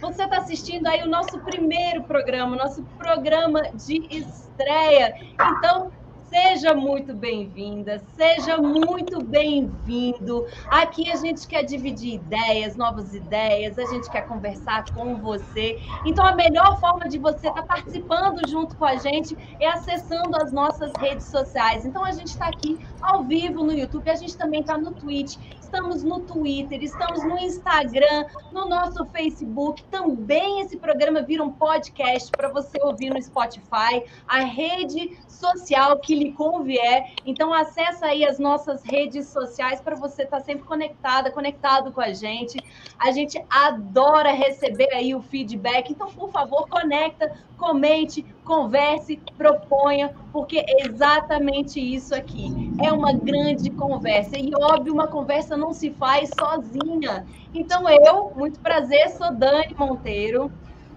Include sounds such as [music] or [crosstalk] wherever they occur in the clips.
Você está assistindo aí o nosso primeiro programa, nosso programa de estreia. Então, Seja muito bem-vinda, seja muito bem-vindo. Aqui a gente quer dividir ideias, novas ideias, a gente quer conversar com você. Então, a melhor forma de você estar tá participando junto com a gente é acessando as nossas redes sociais. Então, a gente está aqui ao vivo no YouTube, a gente também está no Twitch, estamos no Twitter, estamos no Instagram, no nosso Facebook. Também esse programa vira um podcast para você ouvir no Spotify, a rede social que lhe convier. Então acessa aí as nossas redes sociais para você estar tá sempre conectada, conectado com a gente. A gente adora receber aí o feedback. Então, por favor, conecta, comente, converse, proponha, porque é exatamente isso aqui. É uma grande conversa. E óbvio, uma conversa não se faz sozinha. Então, eu, muito prazer, sou Dani Monteiro.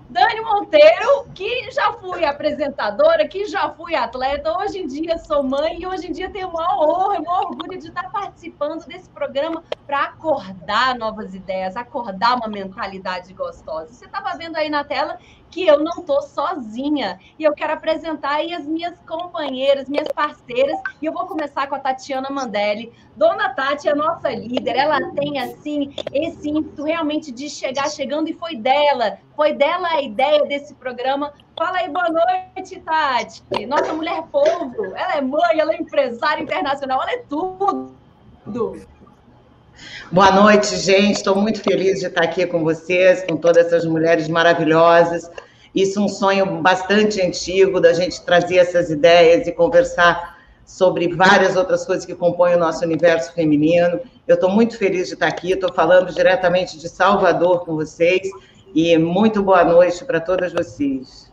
Dani Monteiro, que já fui apresentadora, que já fui atleta, hoje em dia sou mãe e hoje em dia tenho uma honra, um orgulho de estar participando desse programa para acordar novas ideias, acordar uma mentalidade gostosa. Você estava vendo aí na tela que eu não estou sozinha. E eu quero apresentar aí as minhas companheiras, minhas parceiras. E eu vou começar com a Tatiana Mandelli. Dona Tati é nossa líder. Ela tem, assim, esse ímpeto realmente de chegar chegando. E foi dela. Foi dela a ideia desse programa. Fala aí, boa noite, Tati. Nossa mulher povo. Ela é mãe, ela é empresária internacional. Ela é tudo. Boa noite, gente. Estou muito feliz de estar aqui com vocês, com todas essas mulheres maravilhosas. Isso é um sonho bastante antigo da gente trazer essas ideias e conversar sobre várias outras coisas que compõem o nosso universo feminino. Eu estou muito feliz de estar aqui. Estou falando diretamente de Salvador com vocês e muito boa noite para todas vocês.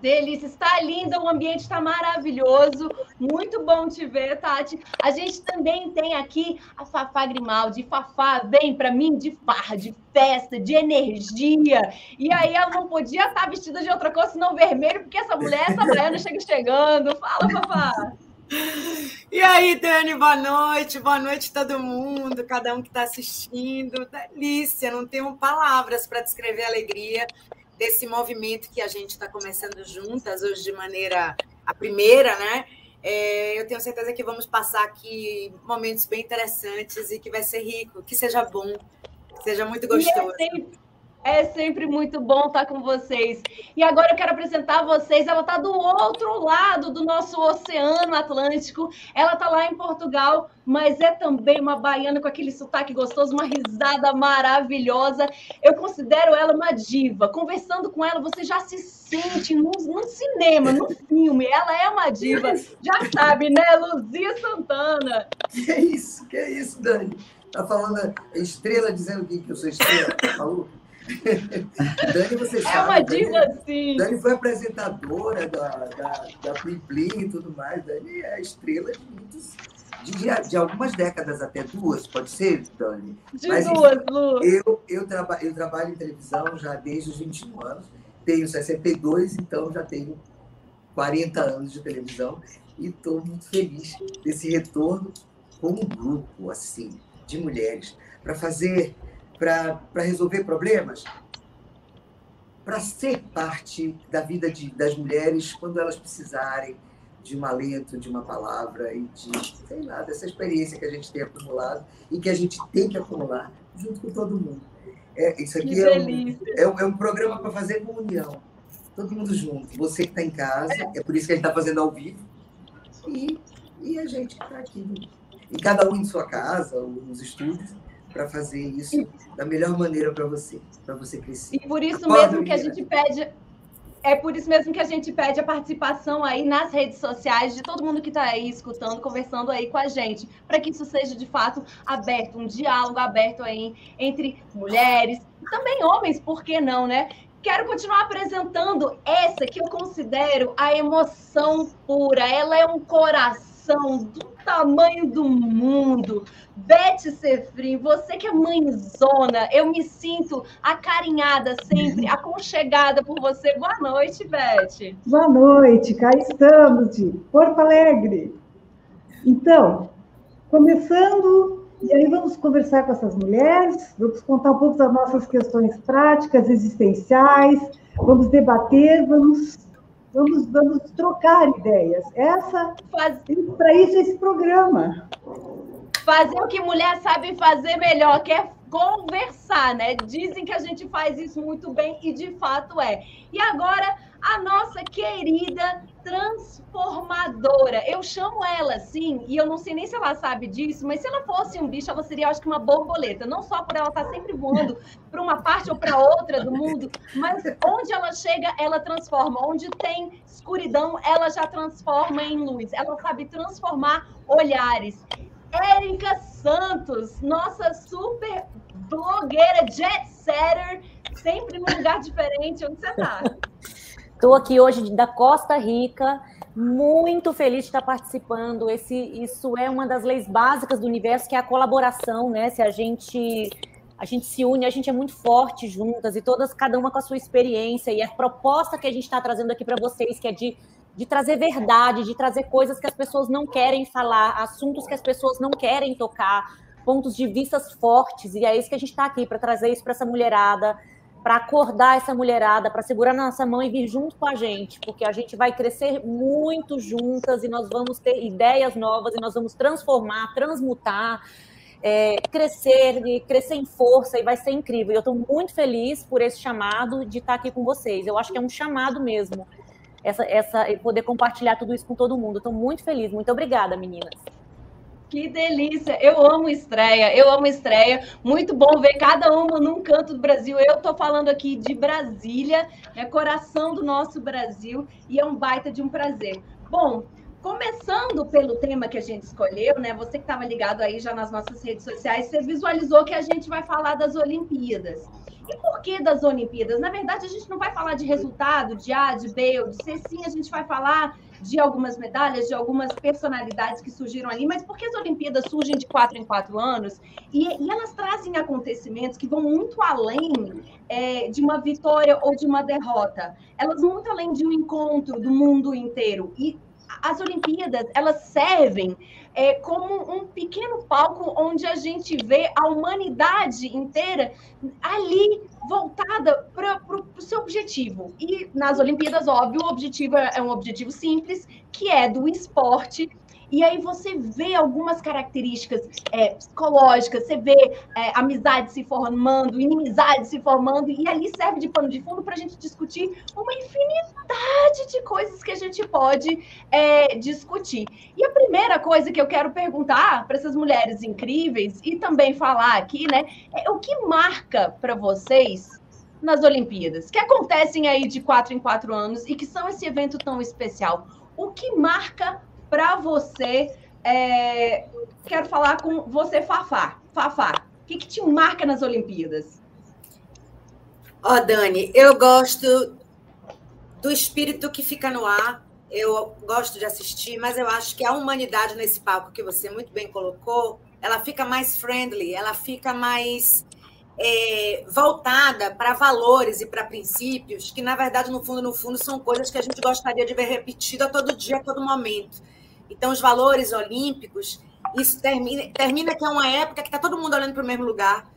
Delícia, está linda, o ambiente está maravilhoso. Muito bom te ver, Tati. A gente também tem aqui a Fafá Grimaldi. Fafá vem para mim de farra, de festa, de energia. E aí ela não podia estar vestida de outra cor senão vermelho, porque essa mulher, essa mulher chega chegando. Fala, Fafá. E aí, Dani, boa noite, boa noite todo mundo, cada um que está assistindo. Delícia, não tenho palavras para descrever a alegria desse movimento que a gente está começando juntas hoje de maneira a primeira, né? É, eu tenho certeza que vamos passar aqui momentos bem interessantes e que vai ser rico, que seja bom, que seja muito gostoso. É sempre, muito bom estar com vocês. E agora eu quero apresentar a vocês. Ela está do outro lado do nosso Oceano Atlântico. Ela está lá em Portugal, mas é também uma baiana com aquele sotaque gostoso, uma risada maravilhosa. Eu considero ela uma diva. Conversando com ela, você já se sente no, no cinema, no filme. Ela é uma diva. Já sabe, né? Luzia Santana. Que é isso, que é isso, Dani? Tá falando estrela dizendo que eu sou estrela, falou? [laughs] Dani, você é sabe. É uma diva, Dani, sim. Dani foi apresentadora da, da, da Plim Plim e tudo mais. Dani é a estrela de muitos. De, de algumas décadas, até duas, pode ser, Dani? De Mas, duas, Lu. Eu, eu, traba, eu trabalho em televisão já desde os 21 anos, tenho 62, então já tenho 40 anos de televisão e estou muito feliz desse retorno com um grupo assim de mulheres para fazer para resolver problemas, para ser parte da vida de, das mulheres quando elas precisarem de um alento, de uma palavra e de, sei lá, dessa experiência que a gente tem acumulado e que a gente tem que acumular junto com todo mundo. É, isso aqui é um, é um, é um, programa para fazer comunhão. Todo mundo junto. Você que está em casa, é por isso que a gente está fazendo ao vivo. E, e a gente está aqui. E cada um em sua casa, nos estúdios, para fazer isso da melhor maneira para você, para você crescer. E por isso Acorda, mesmo que a gente pede é por isso mesmo que a gente pede a participação aí nas redes sociais de todo mundo que está aí escutando, conversando aí com a gente, para que isso seja de fato aberto, um diálogo aberto aí entre mulheres e também homens, por que não, né? Quero continuar apresentando essa que eu considero a emoção pura. Ela é um coração do tamanho do mundo. Beth Sefrim, você que é mãezona, eu me sinto acarinhada sempre, [laughs] aconchegada por você. Boa noite, Beth. Boa noite, cá estamos de Porto Alegre. Então, começando, e aí vamos conversar com essas mulheres, vamos contar um pouco das nossas questões práticas, existenciais, vamos debater, vamos vamos, vamos trocar ideias. Essa, para isso esse programa. Fazer o que mulher sabe fazer melhor, que é conversar, né? Dizem que a gente faz isso muito bem e de fato é. E agora a nossa querida transformadora. Eu chamo ela assim, e eu não sei nem se ela sabe disso, mas se ela fosse um bicho, ela seria, acho que, uma borboleta. Não só por ela estar sempre voando [laughs] para uma parte ou para outra do mundo, mas onde ela chega, ela transforma. Onde tem escuridão, ela já transforma em luz. Ela sabe transformar olhares. Érica Santos, nossa super blogueira jet setter, sempre num lugar diferente. Onde você está? [laughs] Estou aqui hoje da Costa Rica, muito feliz de estar participando. Esse, isso é uma das leis básicas do universo, que é a colaboração, né? Se a gente a gente se une, a gente é muito forte juntas e todas, cada uma com a sua experiência. E a proposta que a gente está trazendo aqui para vocês, que é de, de trazer verdade, de trazer coisas que as pessoas não querem falar, assuntos que as pessoas não querem tocar, pontos de vistas fortes. E é isso que a gente está aqui para trazer isso para essa mulherada para acordar essa mulherada, para segurar na nossa mão e vir junto com a gente, porque a gente vai crescer muito juntas e nós vamos ter ideias novas e nós vamos transformar, transmutar, é, crescer e crescer em força e vai ser incrível. Eu estou muito feliz por esse chamado de estar aqui com vocês. Eu acho que é um chamado mesmo, essa, essa poder compartilhar tudo isso com todo mundo. Estou muito feliz. Muito obrigada, meninas. Que delícia! Eu amo estreia, eu amo estreia. Muito bom ver cada uma num canto do Brasil. Eu estou falando aqui de Brasília, é coração do nosso Brasil, e é um baita de um prazer. Bom, começando pelo tema que a gente escolheu, né? Você que estava ligado aí já nas nossas redes sociais, você visualizou que a gente vai falar das Olimpíadas. E por que das Olimpíadas? Na verdade, a gente não vai falar de resultado, de A, de B ou de C, sim, a gente vai falar de algumas medalhas, de algumas personalidades que surgiram ali, mas porque as Olimpíadas surgem de quatro em quatro anos e, e elas trazem acontecimentos que vão muito além é, de uma vitória ou de uma derrota. Elas vão muito além de um encontro do mundo inteiro. E as Olimpíadas, elas servem é, como um pequeno palco onde a gente vê a humanidade inteira ali voltada para o seu objetivo. E nas Olimpíadas, óbvio, o objetivo é, é um objetivo simples, que é do esporte e aí você vê algumas características é, psicológicas, você vê é, amizade se formando, inimizade se formando, e ali serve de pano de fundo para a gente discutir uma infinidade de coisas que a gente pode é, discutir. E a primeira coisa que eu quero perguntar para essas mulheres incríveis e também falar aqui, né, é o que marca para vocês nas Olimpíadas, que acontecem aí de quatro em quatro anos e que são esse evento tão especial. O que marca para você. É, quero falar com você, Fafá. Fafá, o que, que te marca nas Olimpíadas? Ó, oh, Dani, eu gosto do espírito que fica no ar. Eu gosto de assistir, mas eu acho que a humanidade nesse palco que você muito bem colocou, ela fica mais friendly, ela fica mais é, voltada para valores e para princípios que, na verdade, no fundo, no fundo, são coisas que a gente gostaria de ver repetida todo dia, a todo momento. Então, os valores olímpicos, isso termina, termina que é uma época que está todo mundo olhando para o mesmo lugar.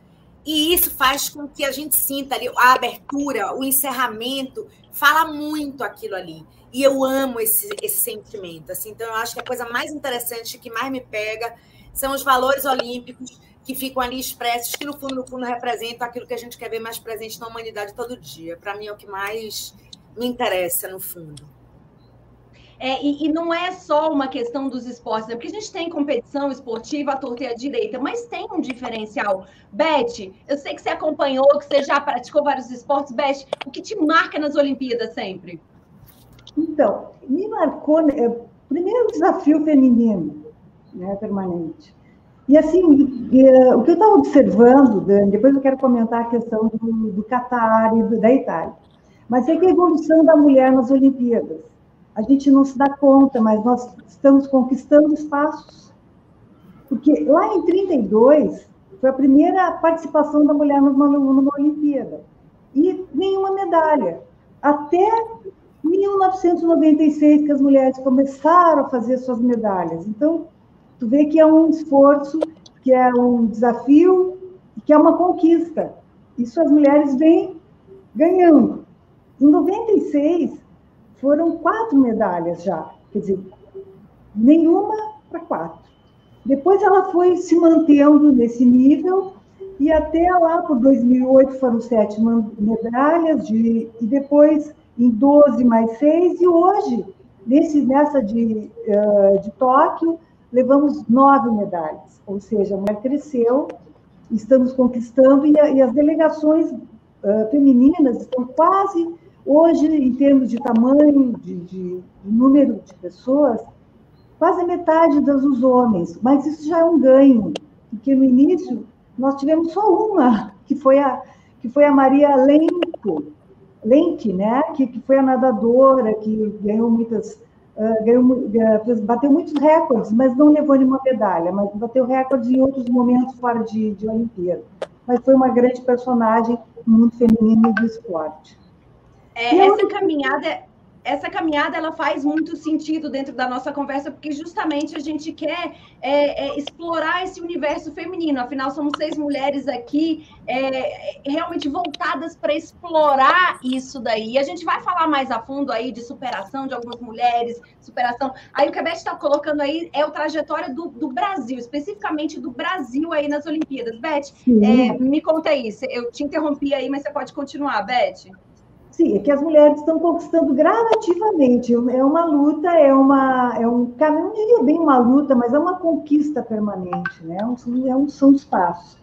E isso faz com que a gente sinta ali a abertura, o encerramento, fala muito aquilo ali. E eu amo esse, esse sentimento. Assim, então, eu acho que a coisa mais interessante, que mais me pega, são os valores olímpicos que ficam ali expressos, que no fundo, no fundo representam aquilo que a gente quer ver mais presente na humanidade todo dia. Para mim, é o que mais me interessa, no fundo. É, e, e, não é só uma questão dos esportes, né? porque a gente tem competição esportiva à torta e à direita, mas tem um diferencial. Beth, eu sei que você acompanhou, que você já praticou vários esportes. Beth, o que te marca nas Olimpíadas sempre? Então, me marcou, né, primeiro, o desafio feminino, né, permanente. E assim, o que eu estava observando, Dani, depois eu quero comentar a questão do, do Catar e do, da Itália, mas é que a evolução da mulher nas Olimpíadas a gente não se dá conta, mas nós estamos conquistando espaços. Porque lá em 32 foi a primeira participação da mulher numa, numa Olimpíada. E nenhuma medalha. Até 1996 que as mulheres começaram a fazer suas medalhas. Então, Tu vê que é um esforço, que é um desafio, que é uma conquista. Isso as mulheres vêm ganhando. Em 96, foram quatro medalhas já. Quer dizer, nenhuma para quatro. Depois ela foi se mantendo nesse nível e até lá por 2008 foram sete medalhas de, e depois em 12 mais seis e hoje nesse nessa de, de Tóquio levamos nove medalhas, ou seja, a mulher cresceu, estamos conquistando e, e as delegações uh, femininas estão quase hoje em termos de tamanho, de, de, número de pessoas quase metade dos homens, mas isso já é um ganho, porque no início nós tivemos só uma, [laughs] que foi a, que foi a Maria Lenco, Lenk, né? Que, que foi a nadadora, que ganhou muitas, uh, ganhou, uh, bateu muitos recordes, mas não levou nenhuma medalha, mas bateu recordes em outros momentos fora de, de Olimpíada. Mas foi uma grande personagem no mundo feminino do esporte. É, essa caminhada essa caminhada ela faz muito sentido dentro da nossa conversa, porque justamente a gente quer é, é, explorar esse universo feminino. Afinal, somos seis mulheres aqui é, realmente voltadas para explorar isso daí. E a gente vai falar mais a fundo aí de superação de algumas mulheres, superação. Aí o que a Beth está colocando aí é o trajetória do, do, Brasil, especificamente do Brasil aí nas Olimpíadas. Beth, é, me conta aí. Eu te interrompi aí, mas você pode continuar, Beth. Sim, é que as mulheres estão conquistando gradativamente. É uma luta, é uma, é um caminho, não diria bem uma luta, mas é uma conquista permanente, né? É um, é um, são os passos.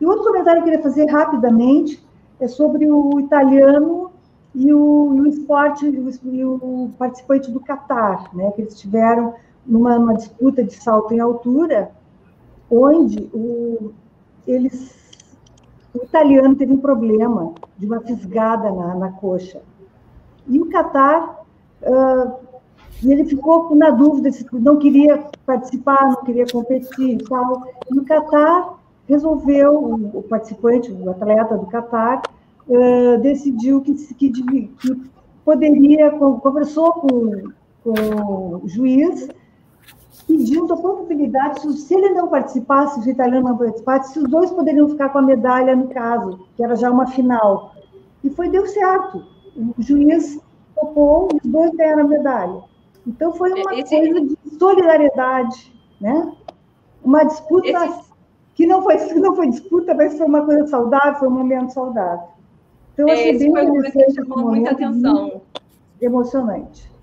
E outro comentário que eu queria fazer rapidamente é sobre o italiano e o, e o esporte e o, participante do Catar, né? Que eles tiveram numa, numa disputa de salto em altura, onde o, eles o italiano teve um problema de uma fisgada na, na coxa. E o Catar, uh, ele ficou na dúvida não queria participar, não queria competir e tal. E o Catar resolveu, o, participante, o atleta do Catar, uh, decidiu que, que, que poderia, conversou com, com o juiz pedindo a possibilidade, se ele não participasse, se o italiano não participasse, se os dois poderiam ficar com a medalha no caso, que era já uma final. E foi, deu certo. O juiz topou e os dois ganharam a medalha. Então foi uma Esse... coisa de solidariedade, né? Uma disputa Esse... que não foi, [laughs] não foi disputa, mas foi uma coisa saudável, foi um momento saudável. Então, achei Esse bem foi que chamou muita atenção. Emocionante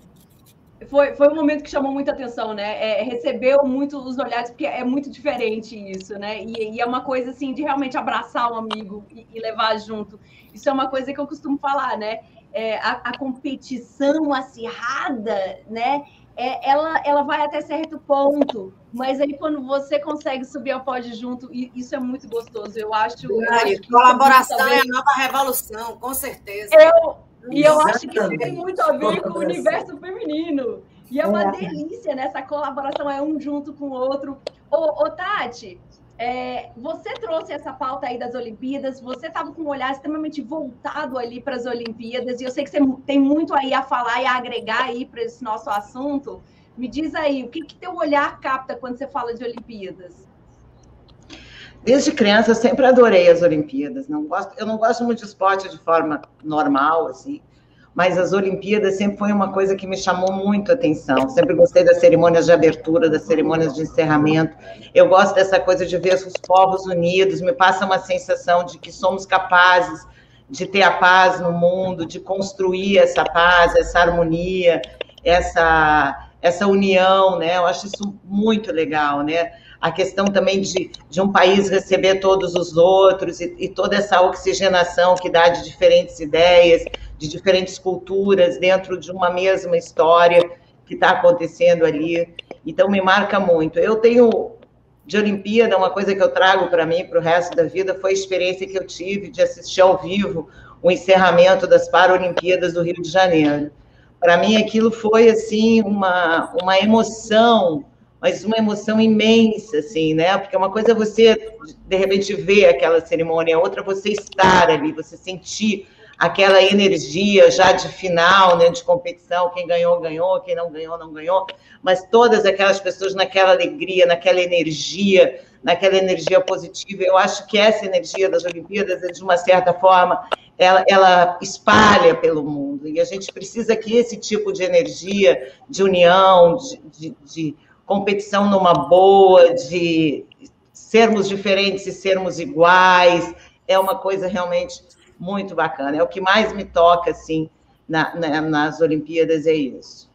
foi, foi um momento que chamou muita atenção, né? É, recebeu muito os olhares, porque é muito diferente isso, né? E, e, é uma coisa assim de realmente abraçar um amigo e, e levar junto. Isso é uma coisa que eu costumo falar, né? É, a, a, competição acirrada, né? É, ela, ela vai até certo ponto, mas aí quando você consegue subir ao pódio junto, isso é muito gostoso. Eu acho. Eu acho colaboração é a nova revolução, com certeza. Eu, e eu acho que tem muito a ver com o universo feminino. E é uma é. delícia nessa colaboração, é um junto com o outro. Ô, ô Tati, é, você trouxe essa pauta aí das Olimpíadas, você estava com um olhar extremamente voltado ali para as Olimpíadas, e eu sei que você tem muito aí a falar e a agregar aí para esse nosso assunto. Me diz aí, o que, que teu olhar capta quando você fala de Olimpíadas? Desde criança eu sempre adorei as Olimpíadas. Não gosto, eu não gosto muito de esporte de forma normal, assim, mas as Olimpíadas sempre foi uma coisa que me chamou muito a atenção. Sempre gostei das cerimônias de abertura, das cerimônias de encerramento. Eu gosto dessa coisa de ver os povos unidos, me passa uma sensação de que somos capazes de ter a paz no mundo, de construir essa paz, essa harmonia, essa essa união, né? Eu acho isso muito legal, né? A questão também de, de um país receber todos os outros e, e, toda essa oxigenação que dá de diferentes ideias, de diferentes culturas dentro de uma mesma história que está acontecendo ali. Então, me marca muito. Eu tenho, de Olimpíada, uma coisa que eu trago para mim, para o resto da vida, foi a experiência que eu tive de assistir ao vivo o encerramento das Paralimpíadas do Rio de Janeiro. Para mim, aquilo foi, assim, uma, uma emoção mas uma emoção imensa, assim, né? Porque uma coisa é você, de repente, ver aquela cerimônia, outra é você estar ali, você sentir aquela energia já de final, né, de competição, quem ganhou, ganhou, quem não ganhou, não ganhou, mas todas aquelas pessoas naquela alegria, naquela energia, naquela energia positiva. Eu acho que essa energia das Olimpíadas, de uma certa forma, ela, ela espalha pelo mundo, e a gente precisa que esse tipo de energia, de união, de, de, de competição numa boa, de sermos diferentes e sermos iguais, é uma coisa realmente muito bacana. É o que mais me toca, assim, na, na, nas Olimpíadas, é isso.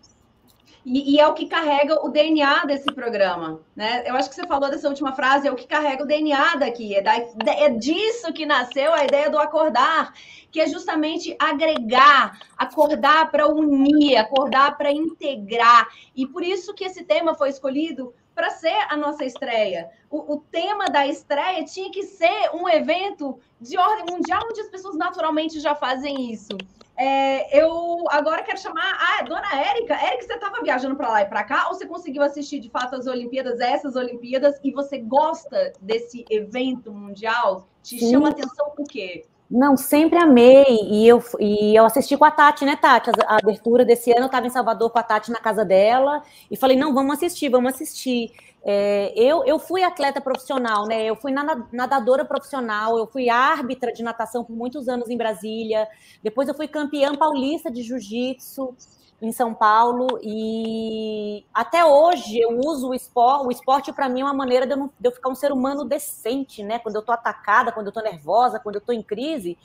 E, e, é o que carrega o DNA desse programa, né? Eu acho que você falou dessa última frase, é o que carrega o DNA daqui, é, da, é disso que nasceu a ideia do acordar, que é justamente agregar, acordar para unir, acordar para integrar. E por isso que esse tema foi escolhido para ser a nossa estreia. O, o, tema da estreia tinha que ser um evento de ordem mundial, onde as pessoas naturalmente já fazem isso. É, eu agora quero chamar a dona Érica. Érica, você estava viajando para lá e para cá, ou você conseguiu assistir de fato as Olimpíadas, essas Olimpíadas, e você gosta desse evento mundial? Te Sim. chama atenção por quê? Não, sempre amei. E eu, e eu assisti com a Tati, né, Tati? A, a abertura desse ano, eu estava em Salvador com a Tati na casa dela e falei: não, vamos assistir, vamos assistir. É, eu, eu fui atleta profissional, né? Eu fui nadadora profissional, eu fui árbitra de natação por muitos anos em Brasília. Depois eu fui campeã paulista de jiu-jitsu em São Paulo e até hoje eu uso o esporte. O esporte para mim é uma maneira de eu, não, de eu, ficar um ser humano decente, né? Quando eu tô atacada, quando eu tô nervosa, quando eu tô em crise,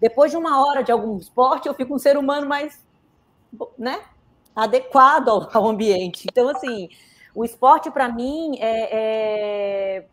depois de uma hora de algum esporte eu fico um ser humano mais, né? Adequado ao, ao ambiente. Então assim, o esporte para mim é, é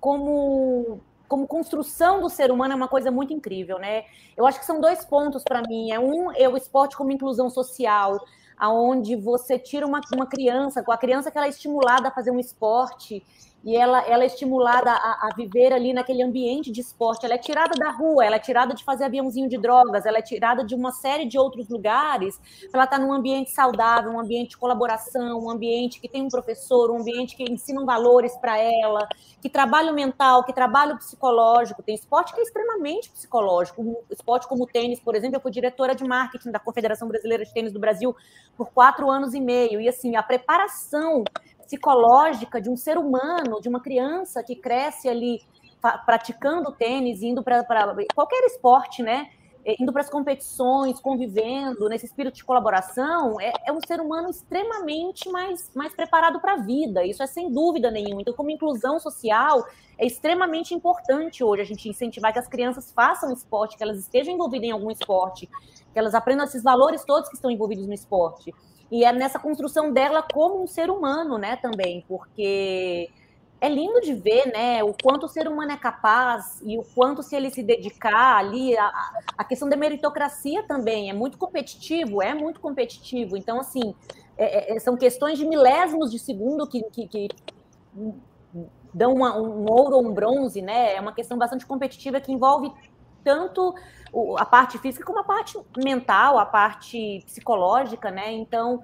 como como construção do ser humano é uma coisa muito incrível, né? Eu acho que são dois pontos para mim. É um, é o esporte como inclusão social, aonde você tira uma, uma criança, com a criança que ela é estimulada a fazer um esporte e ela, ela é estimulada a, a, viver ali naquele ambiente de esporte. Ela é tirada da rua, ela é tirada de fazer aviãozinho de drogas, ela é tirada de uma série de outros lugares. Ela está num ambiente saudável, um ambiente de colaboração, um ambiente que tem um professor, um ambiente que ensina valores para ela, que trabalha o mental, que trabalha o psicológico. Tem esporte que é extremamente psicológico. Um esporte como o tênis, por exemplo, eu fui diretora de marketing da Confederação Brasileira de Tênis do Brasil por quatro anos e meio. E assim, a preparação psicológica de um ser humano, de uma criança que cresce ali praticando tênis, indo para qualquer esporte, né? Indo para as competições, convivendo, nesse espírito de colaboração, é, é um ser humano extremamente mais, mais preparado para a vida, isso é sem dúvida nenhuma. Então, como inclusão social, é extremamente importante hoje a gente incentivar que as crianças façam esporte, que elas estejam envolvidas em algum esporte, que elas aprendam esses valores todos que estão envolvidos no esporte e é nessa construção dela como um ser humano, né, também, porque é lindo de ver, né, o quanto o ser humano é capaz e o quanto se ele se dedicar ali, a, a questão da meritocracia também é muito competitivo, é muito competitivo, então, assim, é, é, são questões de milésimos de segundo que, que, que dão uma, um ouro ou um bronze, né, é uma questão bastante competitiva que envolve tanto a parte física como a parte mental, a parte psicológica, né? Então,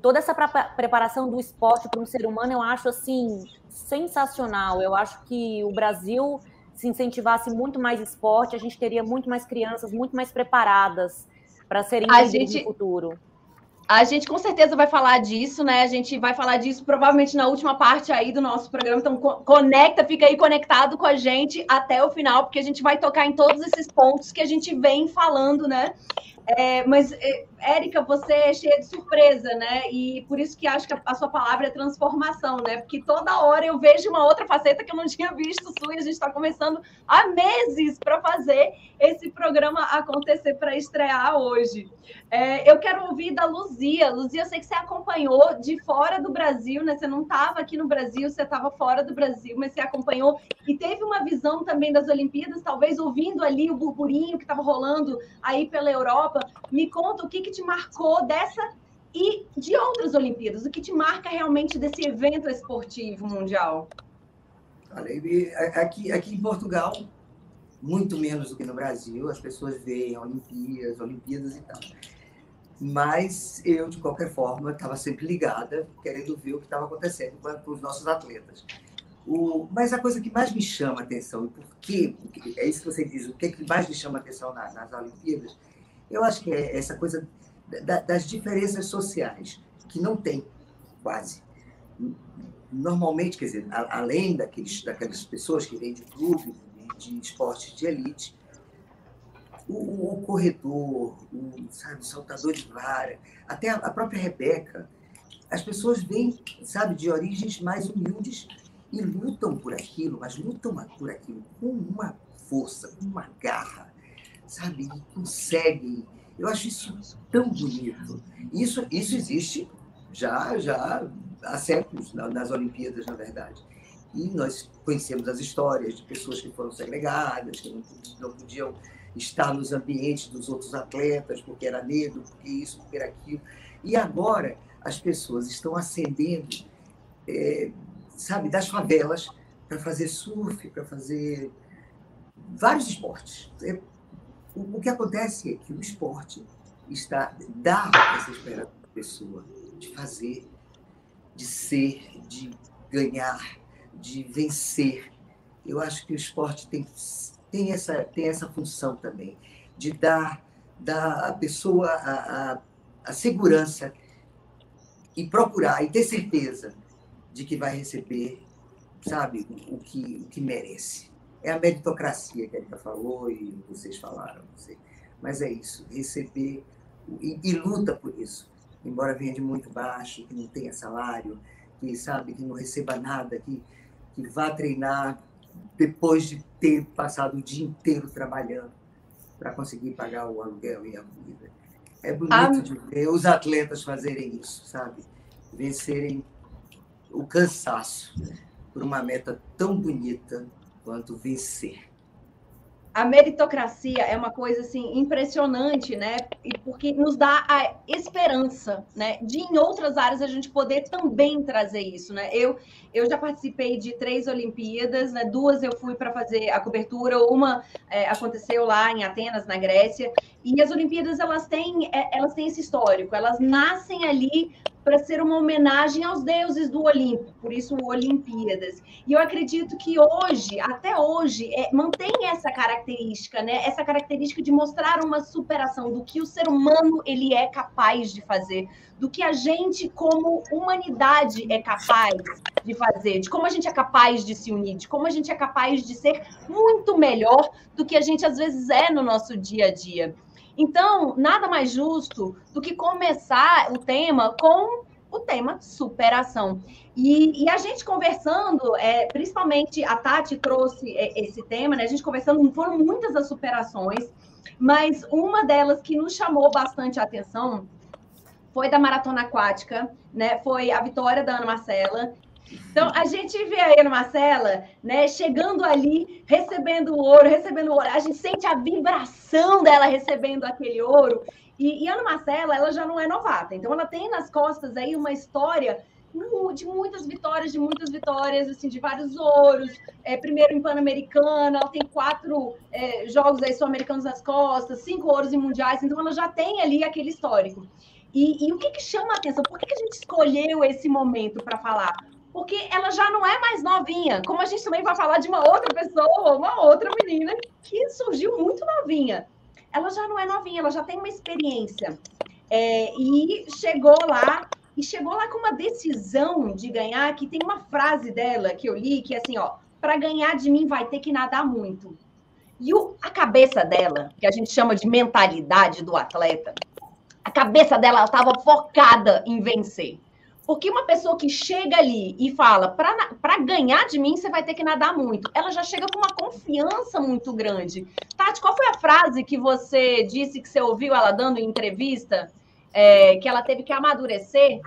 toda essa preparação do esporte para um ser humano, eu acho assim sensacional. Eu acho que o Brasil se incentivasse muito mais esporte, a gente teria muito mais crianças muito mais preparadas para serem gente... no futuro. A gente com certeza vai falar disso, né? A gente vai falar disso provavelmente na última parte aí do nosso programa. Então, conecta, fica aí conectado com a gente até o final, porque a gente vai tocar em todos esses pontos que a gente vem falando, né? É, mas, é, Érica, você é cheia de surpresa, né? E por isso que acho que a, sua palavra é transformação, né? Porque toda hora eu vejo uma outra faceta que eu não tinha visto sua e a gente está começando há meses para fazer esse programa acontecer para estrear hoje. É, eu quero ouvir da Luzia. Luzia, eu sei que você acompanhou de fora do Brasil, né? Você não estava aqui no Brasil, você estava fora do Brasil, mas você acompanhou e teve uma visão também das Olimpíadas, talvez ouvindo ali o burburinho que estava rolando aí pela Europa. Me conta o que, que te marcou dessa e de outras Olimpíadas, o que te marca realmente desse evento esportivo mundial? Olha, aqui, aqui em Portugal, muito menos do que no Brasil, as pessoas veem Olimpíadas, Olimpíadas e tal. Mas eu, de qualquer forma, estava sempre ligada, querendo ver o que estava acontecendo com os nossos atletas. O, mas a coisa que mais me chama a atenção, e por quê? É isso que você diz, o que, é que mais me chama a atenção nas, nas Olimpíadas, eu acho que é essa coisa da, das diferenças sociais, que não tem, quase. Normalmente, quer dizer, além daqueles, daquelas pessoas que vêm de clubes, de, de esportes de elite, o, o corredor, o, sabe, saltador de vara, até a, a própria Rebeca, as pessoas vêm, sabe, de origens mais humildes e lutam por aquilo, mas lutam por aquilo com uma força, com uma garra, sabe? E conseguem. Eu acho isso tão bonito. Isso, isso existe já, já há séculos nas Olimpíadas, na verdade. E nós conhecemos as histórias de pessoas que foram segregadas, que não, não podiam estar nos ambientes dos outros atletas, porque era negro, porque isso, porque era aquilo. E agora as pessoas estão ascendendo, é, sabe, das favelas para fazer surf, para fazer vários esportes. É, o, o, que acontece é que o esporte está dá essa esperança para a pessoa de fazer, de ser, de ganhar, de vencer. Eu acho que o esporte tem, tem, essa, tem essa função também, de dar, dar à pessoa a, a, a segurança e procurar e ter certeza de que vai receber, sabe, o que, o que merece. É a meritocracia que a Erika falou e vocês falaram, não sei. Mas é isso, receber e, e, luta por isso. Embora venha de muito baixo, que não tenha salário, que sabe que não receba nada, que, que vá treinar depois de ter passado o dia inteiro trabalhando para conseguir pagar o aluguel e a comida. É bonito ah. de ver os atletas fazerem isso, sabe? Vencerem o cansaço por uma meta tão bonita quanto vencer a meritocracia é uma coisa assim impressionante, né? Porque nos dá a esperança, né? De em outras áreas a gente poder também trazer isso, né? Eu eu já participei de três Olimpíadas, né? Duas eu fui para fazer a cobertura, uma é, aconteceu lá em Atenas, na Grécia. E as Olimpíadas elas têm é, elas têm esse histórico, elas nascem ali para ser uma homenagem aos deuses do Olimpo, por isso Olimpíadas. E eu acredito que hoje, até hoje, é, mantém essa característica, né? Essa característica de mostrar uma superação do que o ser humano ele é capaz de fazer, do que a gente como humanidade é capaz de fazer, de como a gente é capaz de se unir, de como a gente é capaz de ser muito melhor do que a gente às vezes é no nosso dia a dia. Então, nada mais justo do que começar o tema com o tema superação. E, e a gente conversando, é, principalmente a Tati trouxe é, esse tema, né? A gente conversando, foram muitas as superações, mas uma delas que nos chamou bastante a atenção foi da maratona aquática, né? Foi a vitória da Ana Marcela, então, a gente vê a Ana Marcela, né, chegando ali, recebendo o ouro, recebendo o ouro. A gente sente a vibração dela recebendo aquele ouro. E, e Ana Marcela, ela já não é novata. Então, ela tem nas costas aí uma história de muitas vitórias, de muitas vitórias, assim, de vários ouros. É, primeiro em Pan-Americana, ela tem quatro é, jogos aí sul-americanos nas costas, cinco ouros em mundiais, então ela já tem ali aquele histórico. E, e o que, que chama a atenção? Por que, que a gente escolheu esse momento para falar? Porque ela já não é mais novinha. Como a gente também vai falar de uma outra pessoa, uma outra menina que surgiu muito novinha. Ela já não é novinha, ela já tem uma experiência. É, e chegou lá, e chegou lá com uma decisão de ganhar, que tem uma frase dela que eu li, que é assim, ó, para ganhar de mim vai ter que nadar muito. E o, a cabeça dela, que a gente chama de mentalidade do atleta, a cabeça dela estava focada em vencer. Porque uma pessoa que chega ali e fala, para ganhar de mim, você vai ter que nadar muito, ela já chega com uma confiança muito grande. Tati, qual foi a frase que você disse que você ouviu ela dando em entrevista? É, que ela teve que amadurecer?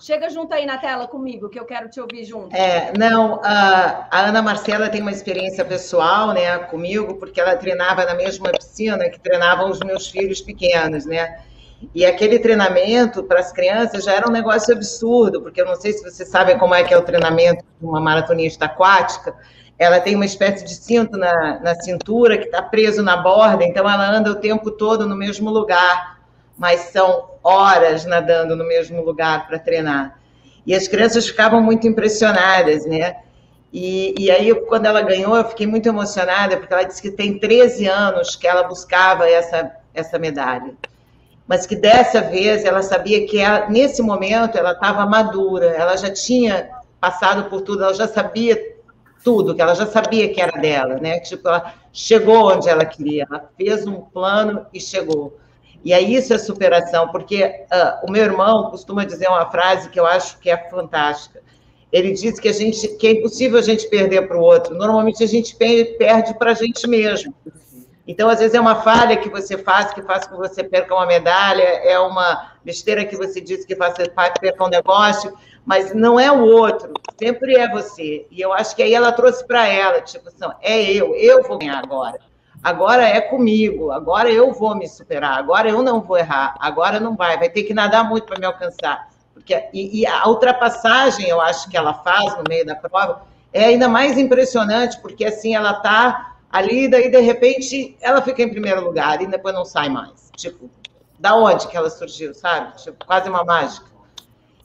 Chega junto aí na tela comigo, que eu quero te ouvir junto. É, não, a, a Ana Marcela tem uma experiência pessoal, né, comigo, porque ela treinava na mesma piscina que treinavam os meus filhos pequenos, né? E aquele treinamento para as crianças já era um negócio absurdo, porque eu não sei se vocês sabem como é que é o treinamento de uma maratonista aquática. Ela tem uma espécie de cinto na, na cintura que está preso na borda, então ela anda o tempo todo no mesmo lugar, mas são horas nadando no mesmo lugar para treinar. E as crianças ficavam muito impressionadas, né? E, e aí, quando ela ganhou, eu fiquei muito emocionada, porque ela disse que tem 13 anos que ela buscava essa, essa medalha. Mas que dessa vez ela sabia que ela, nesse momento ela estava madura, ela já tinha passado por tudo, ela já sabia tudo, que ela já sabia que era dela, né? Tipo, ela chegou onde ela queria, ela fez um plano e chegou. E aí isso é superação, porque uh, o meu irmão costuma dizer uma frase que eu acho que é fantástica. Ele diz que a gente que é impossível a gente perder para o outro. Normalmente a gente perde para a gente mesmo. Então, às vezes, é uma falha que você faz que faz com que você perca uma medalha, é uma besteira que você diz que faz que perca um negócio, mas não é o outro, sempre é você. E eu acho que aí ela trouxe para ela, tipo assim, é eu, eu vou ganhar agora. Agora é comigo, agora eu vou me superar, agora eu não vou errar, agora não vai, vai ter que nadar muito para me alcançar. Porque, e, e, a ultrapassagem, eu acho que ela faz no meio da prova, é ainda mais impressionante, porque assim ela está ali, daí de repente ela fica em primeiro lugar e depois não sai mais. Tipo, da onde que ela surgiu, sabe? Tipo, quase uma mágica.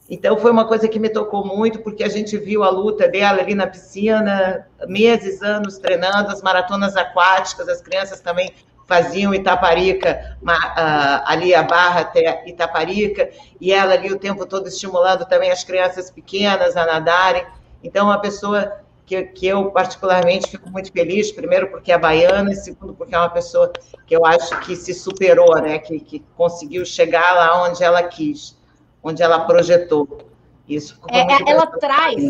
Então, foi uma coisa que me tocou muito, porque a gente viu a luta dela ali na piscina, meses, anos treinando, as maratonas aquáticas, as crianças também faziam Itaparica, ali a barra até Itaparica, e ela ali o tempo todo estimulando também as crianças pequenas a nadarem. Então, uma pessoa que, que eu particularmente fico muito feliz, primeiro porque é baiana, e segundo porque é uma pessoa que eu acho que se superou, né? que, que conseguiu chegar lá onde ela quis onde ela projetou. Isso é, é ela traz.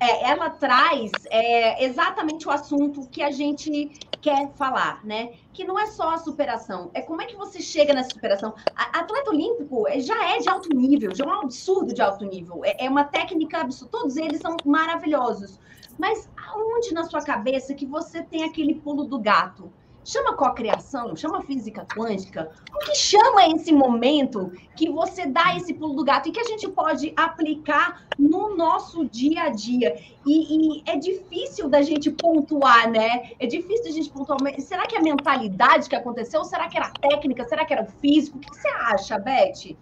É, ela traz é, exatamente o assunto que a gente quer falar, né? Que não é só a superação, é como é que você chega nessa superação. A, atleta olímpico é, já é de alto nível, já é um absurdo de alto nível, é, é uma técnica absurda, todos eles são maravilhosos. Mas aonde na sua cabeça que você tem aquele pulo do gato? Chama cocriação, chama física quântica, o que chama esse momento que você dá esse pulo do gato e que a gente pode aplicar no nosso dia a dia. E, e é difícil da gente pontuar, né? É difícil da gente pontuar. Será que é a mentalidade que aconteceu? Será que era a técnica? Será que era o físico? O que você acha, Beth?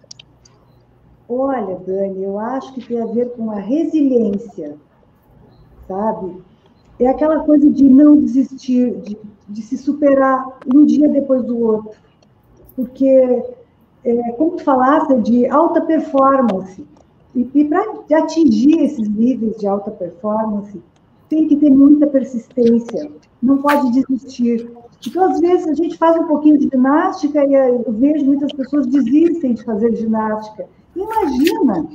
Olha, Dani, eu acho que tem a ver com a resiliência, sabe? É aquela coisa de não desistir, de de se superar um dia depois do outro. Porque, é, como tu falaste, de alta performance. E, e para atingir esses níveis de alta performance, tem que ter muita persistência, não pode desistir. Então, às vezes, a gente faz um pouquinho de ginástica e eu vejo muitas pessoas desistem de fazer ginástica. Imagina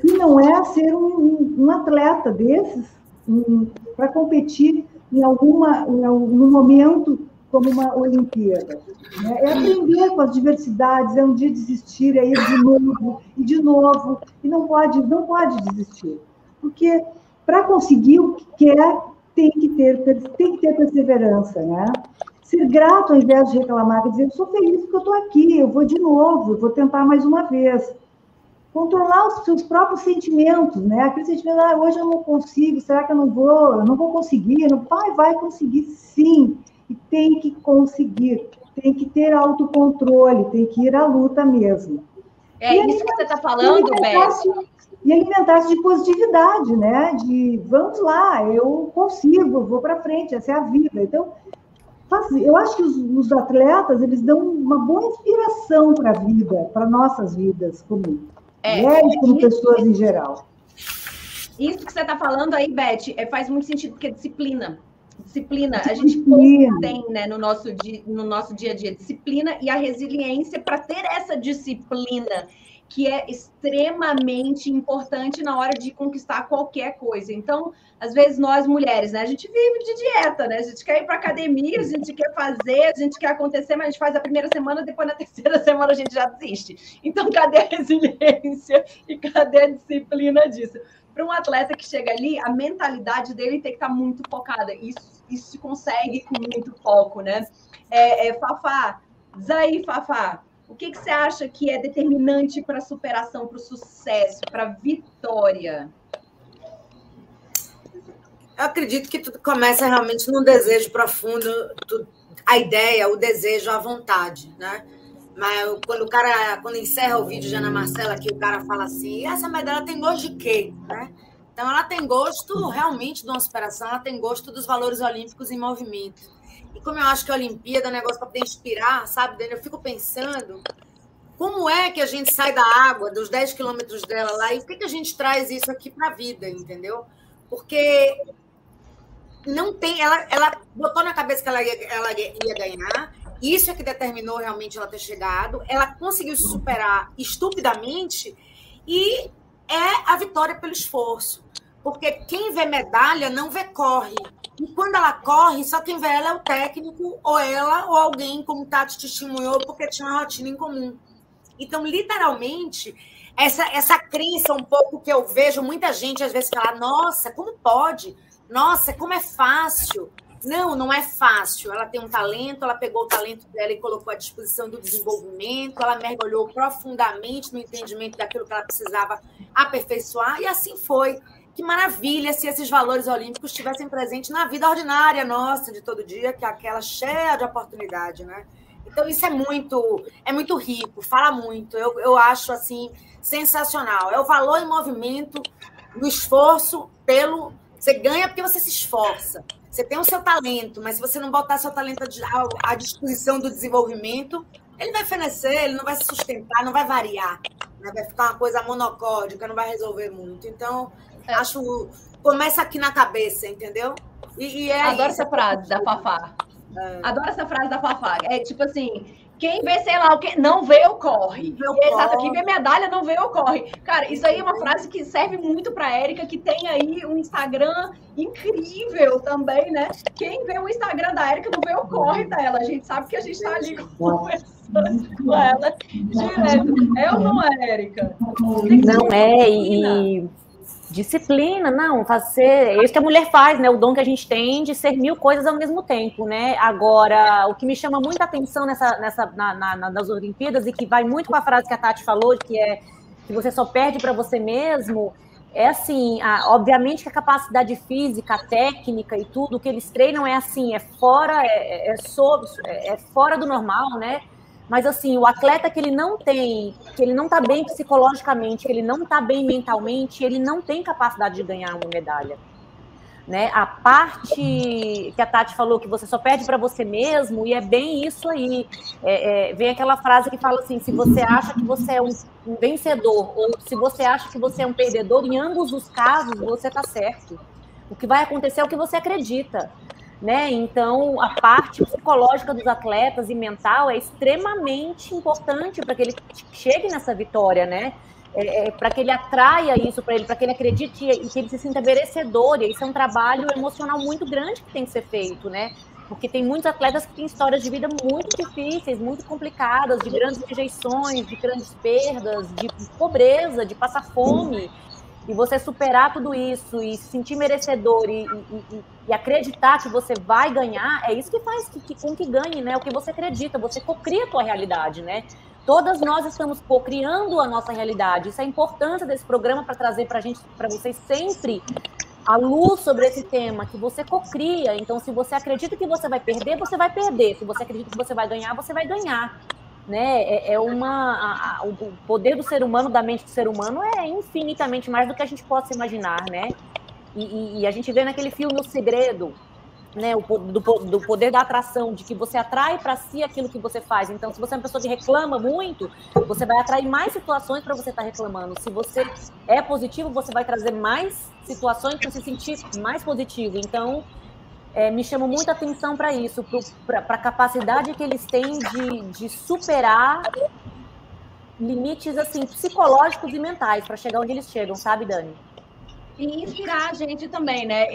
se não é ser um, um atleta desses um, para competir em alguma em algum momento como uma Olimpíada. Né? É aprender com as diversidades, é um dia desistir, é ir de novo e de novo e não pode não pode desistir, porque para conseguir o que quer tem que ter tem que ter perseverança, né? Ser grato ao invés de reclamar, dizer, eu sou feliz porque eu estou aqui, eu vou de novo, eu vou tentar mais uma vez controlar os seus próprios sentimentos, né? Aquele sentimento, ah, hoje eu não consigo, será que eu não vou? Eu não vou conseguir? Não, vai, vai conseguir sim, e tem que conseguir, tem que ter autocontrole, tem que ir à luta mesmo. É e isso que você está falando, Beth. E alimentar-se de positividade, né? De vamos lá, eu consigo, vou para frente, essa é a vida. Então, eu acho que os, os atletas eles dão uma boa inspiração para a vida, para nossas vidas comuns. É, mulheres como pessoas em geral. Isso que você está falando aí, Beth, é, faz muito sentido, porque disciplina. Disciplina, a gente tem né, no, nosso dia, no nosso dia a dia, disciplina e a resiliência para ter essa disciplina que é extremamente importante na hora de conquistar qualquer coisa. Então, às vezes nós mulheres, né, a gente vive de dieta, né? A gente quer ir para academia, a gente quer fazer, a gente quer acontecer, mas a gente faz a primeira semana, depois na [laughs] terceira semana a gente já desiste. Então, cadê a resiliência [laughs] e cadê a disciplina disso? Para um atleta que chega ali, a mentalidade dele tem que estar tá muito focada. Isso, isso se consegue com muito foco, né? É, é, Fafá, Zaí, Fafá, o que, que você acha que é determinante para a superação, para o sucesso, para a vitória? Eu acredito que tudo começa realmente num desejo profundo, a ideia, o desejo, a vontade, né? Mas quando o cara, quando encerra o vídeo de Ana Marcela, que o cara fala assim, essa medalha tem gosto de quê? Né? Então, ela tem gosto realmente de uma superação, ela tem gosto dos valores olímpicos em movimento. E como eu acho que a Olimpíada é um negócio para poder inspirar, sabe, Dani? Eu fico pensando como é que a gente sai da água, dos 10 quilômetros dela lá, e por que, que a gente traz isso aqui para a vida, entendeu? Porque não tem. Ela, ela botou na cabeça que ela ia, ela ia ganhar, isso é que determinou realmente ela ter chegado. Ela conseguiu se superar estupidamente e é a vitória pelo esforço. Porque quem vê medalha não vê corre. E quando ela corre, só quem vê ela é o técnico, ou ela, ou alguém, como Tati testemunhou, porque tinha uma rotina em comum. Então, literalmente, essa, essa crença um pouco que eu vejo muita gente às vezes falar: nossa, como pode? Nossa, como é fácil. Não, não é fácil. Ela tem um talento, ela pegou o talento dela e colocou à disposição do desenvolvimento, ela mergulhou profundamente no entendimento daquilo que ela precisava aperfeiçoar, e assim foi. Que maravilha se esses valores olímpicos estivessem presentes na vida ordinária nossa de todo dia, que é aquela cheia de oportunidade, né? Então, isso é muito, é muito rico, fala muito. Eu, eu acho assim sensacional. É o valor em movimento, no esforço pelo. Você ganha porque você se esforça. Você tem o seu talento, mas se você não botar seu talento à disposição do desenvolvimento, ele vai fenecer, ele não vai se sustentar, não vai variar. Né? Vai ficar uma coisa monocórdica, não vai resolver muito. Então, é. acho. Começa aqui na cabeça, entendeu? E, e é Adoro isso. essa frase da Fafá. É. Adoro essa frase da Fafá. É tipo assim, quem vê, sei lá, o que não vê ou corre. Exato, quem vê medalha não vê ou corre. Cara, isso aí é uma frase que serve muito para Érica, que tem aí um Instagram incrível também, né? Quem vê o Instagram da Érica não vê ou corre dela. A gente sabe que a gente tá ali [laughs] conversando com ela direto. É ou não é, Érica? Não é, e disciplina, não, fazer. É isso que a mulher faz, né? O dom que a gente tem de ser mil coisas ao mesmo tempo, né? Agora, o que me chama muita atenção nessa, nessa, na, na, nas Olimpíadas e que vai muito com a frase que a Tati falou, que é que você só perde para você mesmo, é assim, a, obviamente que a capacidade física, técnica e tudo que eles treinam é assim, é fora, é, é, sobre, é, é fora do normal, né? Mas assim, o atleta que ele não tem, que ele não está bem psicologicamente, que ele não está bem mentalmente, ele não tem capacidade de ganhar uma medalha. Né? A parte que a Tati falou que você só perde para você mesmo, e é bem isso aí. É, é, vem aquela frase que fala assim: se você acha que você é um, um vencedor, ou se você acha que você é um perdedor, em ambos os casos você está certo. O que vai acontecer é o que você acredita né? Então, a parte psicológica dos atletas e mental é extremamente importante para que ele chegue nessa vitória, né? É, é, para que ele atraia isso para ele, para que ele acredite e que ele se sinta merecedor. E isso é um trabalho emocional muito grande que tem que ser feito, né? Porque tem muitos atletas que têm histórias de vida muito difíceis, muito complicadas, de grandes rejeições, de grandes perdas, de pobreza, de passar fome e você superar tudo isso e se sentir merecedor e, e, e, acreditar que você vai ganhar, é isso que faz que, que, com que ganhe, né? O que você acredita, você cocria a tua realidade, né? Todas nós estamos cocriando a nossa realidade. Isso é a importância desse programa para trazer para gente, para vocês sempre a luz sobre esse tema que você cocria. Então, se você acredita que você vai perder, você vai perder. Se você acredita que você vai ganhar, você vai ganhar né? É, é uma a, a, o poder do ser humano, da mente do ser humano é infinitamente mais do que a gente possa imaginar, né? E, e, e a gente vê naquele filme O Segredo, né, o, do, do, poder da atração, de que você atrai para si aquilo que você faz. Então, se você é uma pessoa que reclama muito, você vai atrair mais situações para você estar tá reclamando. Se você é positivo, você vai trazer mais situações para se sentir mais positivo. Então, é, me chama muita atenção para isso, para a capacidade que eles têm de, de superar limites assim psicológicos e mentais para chegar onde eles chegam, sabe, Dani? E inspirar a gente também, né?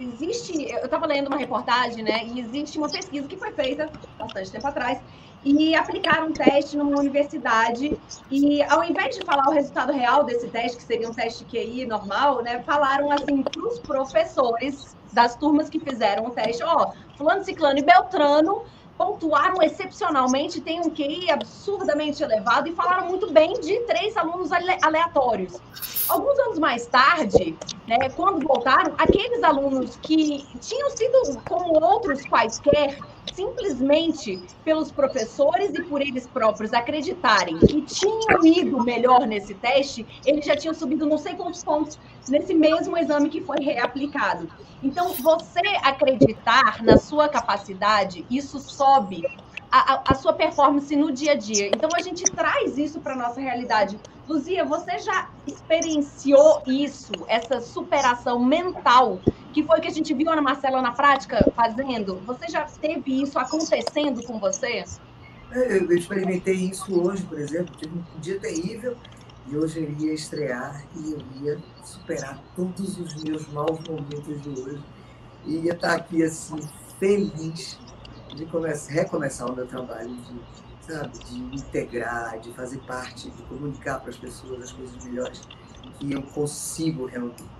existe, eu estava lendo uma reportagem, né? E existe uma pesquisa que foi feita bastante tempo atrás e aplicaram um teste numa universidade e ao invés de falar o resultado real desse teste, que seria um teste QI normal, né? Falaram assim para os professores das turmas que fizeram o teste, ó, fulano, ciclano e beltrano pontuaram excepcionalmente, tem um QI absurdamente elevado e falaram muito bem de três alunos aleatórios. Alguns anos mais tarde, né, quando voltaram, aqueles alunos que tinham sido como outros quaisquer, simplesmente pelos professores e por eles próprios acreditarem que tinham ido melhor nesse teste, eles já tinham subido não sei quantos pontos nesse mesmo exame que foi reaplicado. Então, você acreditar na sua capacidade, isso sobe a, a, sua performance no dia a dia. Então a gente traz isso para nossa realidade. Luzia, você já experienciou isso, essa superação mental, que foi que a gente viu a Ana Marcela na prática fazendo? Você já teve isso acontecendo com você? É, eu experimentei isso hoje, por exemplo. Tive um dia terrível e hoje eu ia estrear e eu ia superar todos os meus maus momentos de hoje. E ia estar aqui assim, feliz de começar, recomeçar o meu trabalho, de, sabe, de integrar, de fazer parte, de comunicar para as pessoas as coisas melhores que eu consigo realmente.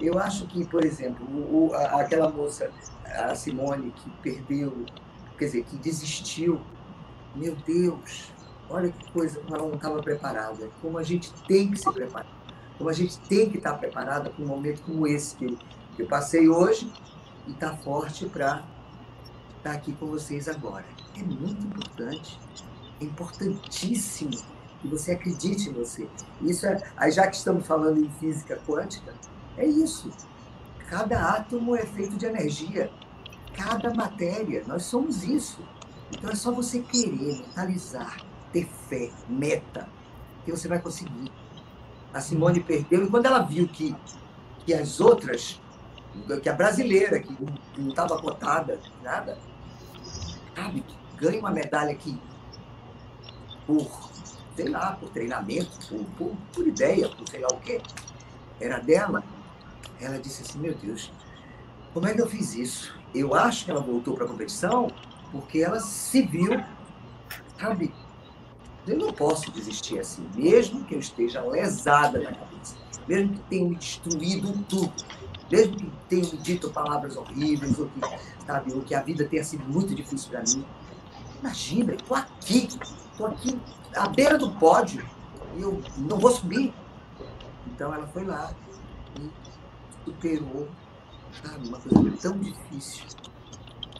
Eu acho que, por exemplo, o, a, aquela moça, a Simone, que perdeu, quer dizer, que desistiu, meu Deus, olha que coisa, ela não estava preparada. Como a gente tem que se preparar. Como a gente tem que estar preparada para um momento como esse que, que eu passei hoje e estar tá forte para estar aqui com vocês agora. É muito importante, é importantíssimo que você acredite em você. Isso é, aí já que estamos falando em física quântica, é isso. Cada átomo é feito de energia, cada matéria, nós somos isso. Então é só você querer mentalizar, ter fé, meta, que você vai conseguir. A Simone perdeu, e quando ela viu que, que as outras, que a brasileira, que não estava cotada, nada, sabe, ganha uma medalha aqui por, sei lá, por treinamento, por, por, por ideia, por sei lá o quê, era dela, ela disse assim, meu Deus, como é que eu fiz isso? Eu acho que ela voltou para a competição porque ela se viu, sabe? Eu não posso desistir assim, mesmo que eu esteja lesada na cabeça, mesmo que tenha me destruído tudo, mesmo que tenha me dito palavras horríveis, ou que sabe? Ou que a vida tenha sido muito difícil para mim. Imagina, eu tô aqui, tô aqui à beira do pódio e eu não vou subir. Então ela foi lá superou, sabe? Uma coisa tão difícil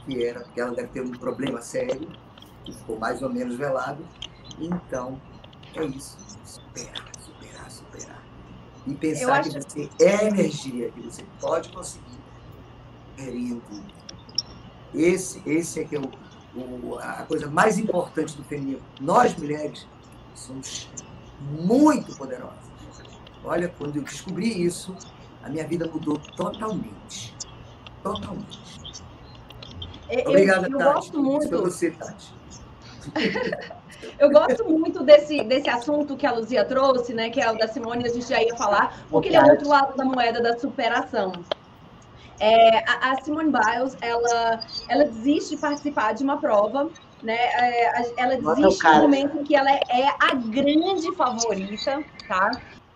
que era, porque ela deve ter um problema sério, que ficou mais ou menos velado. Então, é isso. Superar, superar, superar. E pensar que você é energia, que você pode conseguir querendo esse, esse é que é o, o, a coisa mais importante do feminino. Nós, mulheres, somos muito poderosas. Olha, quando eu descobri isso, a minha vida mudou totalmente. Totalmente. Obrigada, eu, eu Tati. Gosto muito... Você, Tati. [laughs] eu gosto muito desse, desse assunto que a Luzia trouxe, né? Que é o da Simone, a gente já ia falar, porque ele é o outro lado da moeda da superação. É, a, a, Simone Biles, ela, ela desiste de participar de uma prova, né? É, ela desiste no momento em que ela é, é a grande favorita, tá?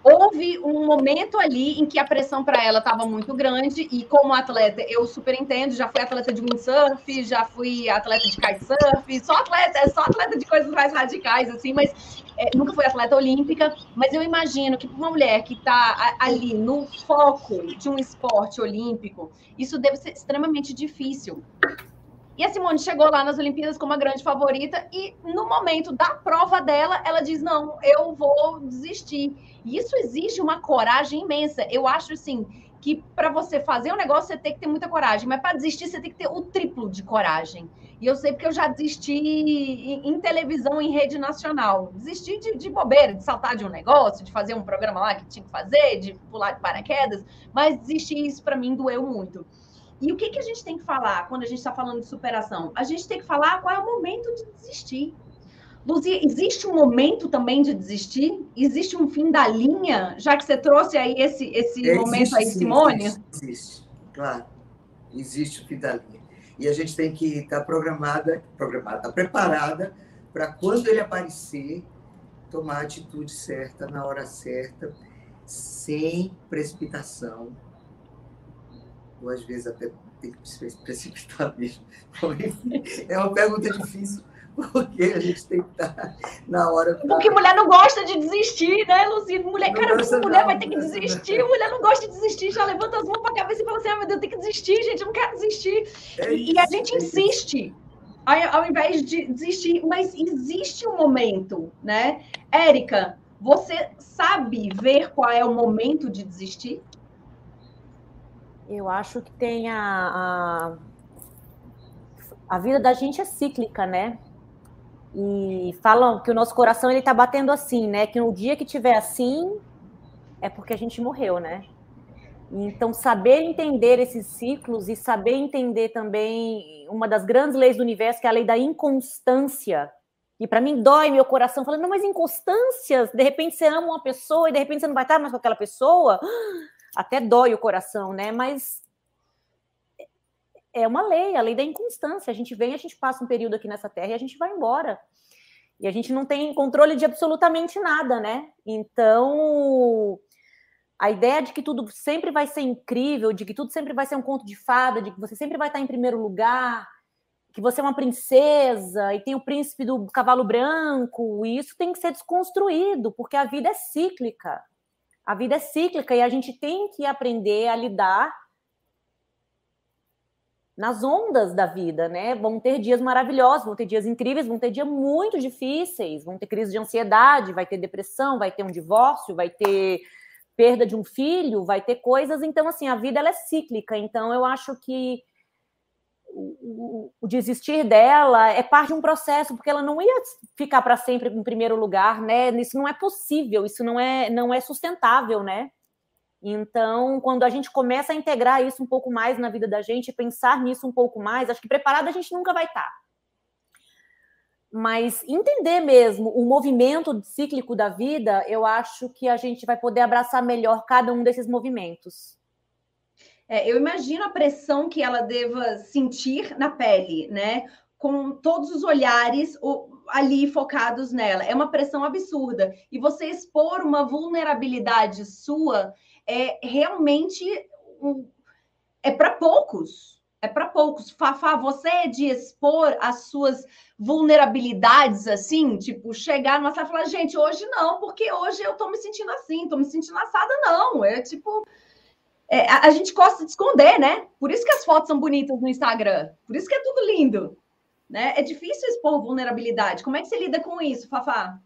Houve um momento ali em que a pressão para ela estava muito grande e como atleta eu super entendo, já fui atleta de windsurf, já fui atleta de kitesurf, só atleta, só atleta de coisas mais radicais assim, mas é, nunca fui atleta olímpica, mas eu imagino que para uma mulher que está ali no foco de um esporte olímpico, isso deve ser extremamente difícil. E a Simone chegou lá nas Olimpíadas como a grande favorita e no momento da prova dela, ela diz: "Não, eu vou desistir". E isso exige uma coragem imensa. Eu acho assim que para você fazer um negócio você tem que ter muita coragem, mas para desistir você tem que ter o triplo de coragem. E eu sei porque eu já desisti em, televisão, em rede nacional. Desisti de, de, bobeira, de saltar de um negócio, de fazer um programa lá que tinha que fazer, de pular de paraquedas, mas desistir isso para mim doeu muito. E o que, que a gente tem que falar quando a gente está falando de superação? A gente tem que falar qual é o momento de desistir. Luzia, existe um momento também de desistir? Existe um fim da linha? Já que você trouxe aí esse, esse existe, momento aí, Simone? Existe, existe, claro. Existe o fim da linha. E a gente tem que estar tá programada, programada, tá preparada para quando ele aparecer, tomar a atitude certa, na hora certa, sem precipitação, ou às vezes até tem que se precipitar mesmo. É uma pergunta difícil, porque a gente tem que estar na hora. Pra... Porque mulher não gosta de desistir, né, Luciano? Mulher, não cara, mulher não, vai ter que desistir, mulher não gosta de desistir, já levanta as mãos para a cabeça e fala assim: ah, meu Deus, tem que desistir, gente, eu não quero desistir. É e, e, a gente insiste. ao invés de desistir, mas existe um momento, né? Érica, você sabe ver qual é o momento de desistir? Eu acho que tem a, a, a vida da gente é cíclica, né? E falam que o nosso coração ele tá batendo assim, né? Que no dia que tiver assim é porque a gente morreu, né? Então, saber entender esses ciclos e saber entender também uma das grandes leis do universo, que é a lei da inconstância, e para mim dói meu coração, falando, não, mas inconstâncias, de repente você ama uma pessoa e de repente você não vai estar mais com aquela pessoa, até dói o coração, né? Mas é uma lei, a lei da inconstância. A gente vem, a gente passa um período aqui nessa terra e a gente vai embora. E a gente não tem controle de absolutamente nada, né? Então, a ideia de que tudo sempre vai ser incrível, de que tudo sempre vai ser um conto de fada, de que você sempre vai estar em primeiro lugar, que você é uma princesa e tem o príncipe do cavalo branco, isso tem que ser desconstruído, porque a vida é cíclica. A vida é cíclica e a gente tem que aprender a lidar nas ondas da vida, né? Vão ter dias maravilhosos, vão ter dias incríveis, vão ter dias muito difíceis, vão ter crise de ansiedade, vai ter depressão, vai ter um divórcio, vai ter perda de um filho, vai ter coisas. Então, assim, a vida ela é cíclica. Então, eu acho que o, o, desistir dela é parte de um processo, porque ela não ia ficar para sempre em primeiro lugar, né? Isso não é possível, isso não é, não é sustentável, né? Então, quando a gente começa a integrar isso um pouco mais na vida da gente, pensar nisso um pouco mais, acho que preparada a gente nunca vai estar. Tá mas entender mesmo o movimento cíclico da vida, eu acho que a gente vai poder abraçar melhor cada um desses movimentos. É, eu imagino a pressão que ela deva sentir na pele, né? Com todos os olhares ali focados nela. É uma pressão absurda. E você expor uma vulnerabilidade sua é realmente um, é para poucos é para poucos. Fafá, você é de expor as suas vulnerabilidades assim, tipo, chegar numa sala e falar, gente, hoje não, porque hoje eu tô me sentindo assim, tô me sentindo assada, não. É tipo. É, a, a, gente gosta de esconder, né? Por isso que as fotos são bonitas no Instagram, por isso que é tudo lindo. Né? É difícil expor vulnerabilidade. Como é que você lida com isso, Fafá?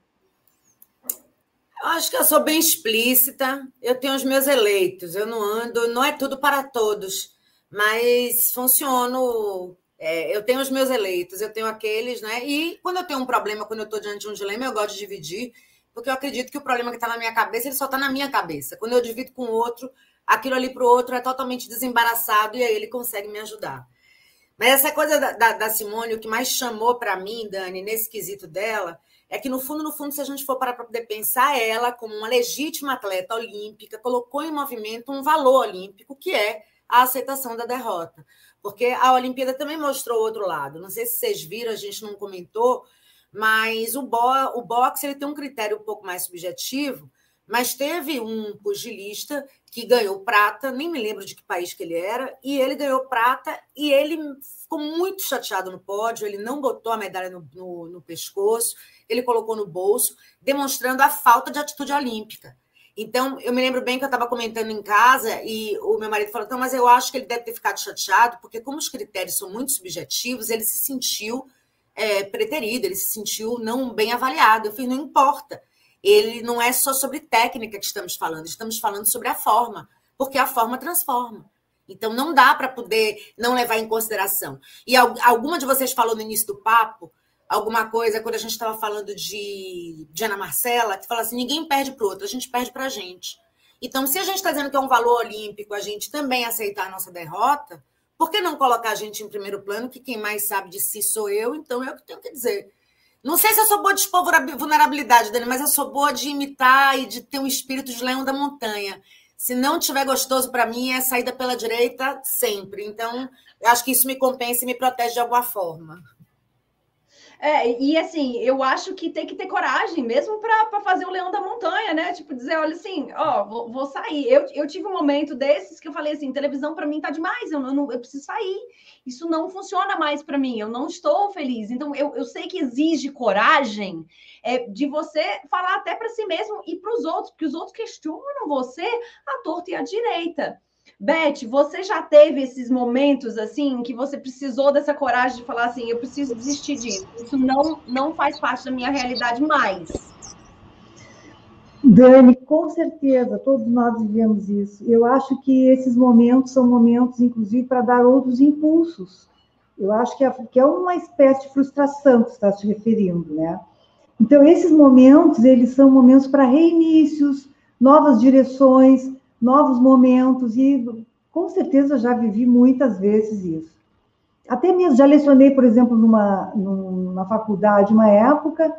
Eu acho que eu sou bem explícita, eu tenho os meus eleitos, eu não ando, não é tudo para todos mas funciono. É, eu tenho os meus eleitos, eu tenho aqueles, né? E quando eu tenho um problema, quando eu estou diante de um dilema, eu gosto de dividir, porque eu acredito que o problema que está na minha cabeça, ele só está na minha cabeça. Quando eu divido com o outro, aquilo ali para o outro é totalmente desembaraçado e aí ele consegue me ajudar. Mas essa coisa da, da, da Simone, o que mais chamou para mim, Dani, nesse quesito dela, é que no fundo, no fundo, se a gente for para poder pensar ela como uma legítima atleta olímpica, colocou em movimento um valor olímpico que é a aceitação da derrota. Porque a Olimpíada também mostrou outro lado. Não sei se vocês viram, a gente não comentou, mas o, bo o boxe ele tem um critério um pouco mais subjetivo, mas teve um pugilista que ganhou prata, nem me lembro de que país que ele era, e ele ganhou prata e ele ficou muito chateado no pódio, ele não botou a medalha no, no, no pescoço, ele colocou no bolso, demonstrando a falta de atitude olímpica. Então, eu me lembro bem que eu estava comentando em casa e o meu marido falou: então, mas eu acho que ele deve ter ficado chateado, porque, como os critérios são muito subjetivos, ele se sentiu é, preterido, ele se sentiu não bem avaliado. Eu falei: não importa. Ele não é só sobre técnica que estamos falando, estamos falando sobre a forma, porque a forma transforma. Então, não dá para poder não levar em consideração. E alguma de vocês falou no início do papo alguma coisa, quando a gente estava falando de, de Ana Marcela, que fala assim: ninguém perde para o outro, a gente perde para a gente. Então, se a gente está dizendo que é um valor olímpico a gente também aceitar a nossa derrota, por que não colocar a gente em primeiro plano, que quem mais sabe de si sou eu, então eu que tenho que dizer. Não sei se eu sou boa de expor vulnerabilidade, Dani, mas eu sou boa de imitar e de ter um espírito de leão da montanha. Se não tiver gostoso para mim, é saída pela direita sempre. Então, eu acho que isso me compensa e me protege de alguma forma. É, e assim, eu acho que tem que ter coragem mesmo para fazer o leão da montanha, né? Tipo, dizer, olha assim, ó, vou, vou, sair. Eu, eu tive um momento desses que eu falei assim, televisão para mim tá demais, eu, não, eu preciso sair. Isso não funciona mais para mim, eu não estou feliz. Então, eu, eu sei que exige coragem é, de você falar até para si mesmo e para os outros, porque os outros questionam você à torta e à direita. Beth, você já teve esses momentos assim que você precisou dessa coragem de falar assim, eu preciso desistir disso. Isso não não faz parte da minha realidade mais. Dani, com certeza, todos nós vivemos isso. Eu acho que esses momentos são momentos, inclusive, para dar outros impulsos. Eu acho que é, que é uma espécie de frustração que está se referindo, né? Então, esses momentos, eles são momentos para reinícios, novas direções, novos momentos, e com certeza já vivi muitas vezes isso. Até mesmo já lecionei, por exemplo, numa, numa faculdade, uma época,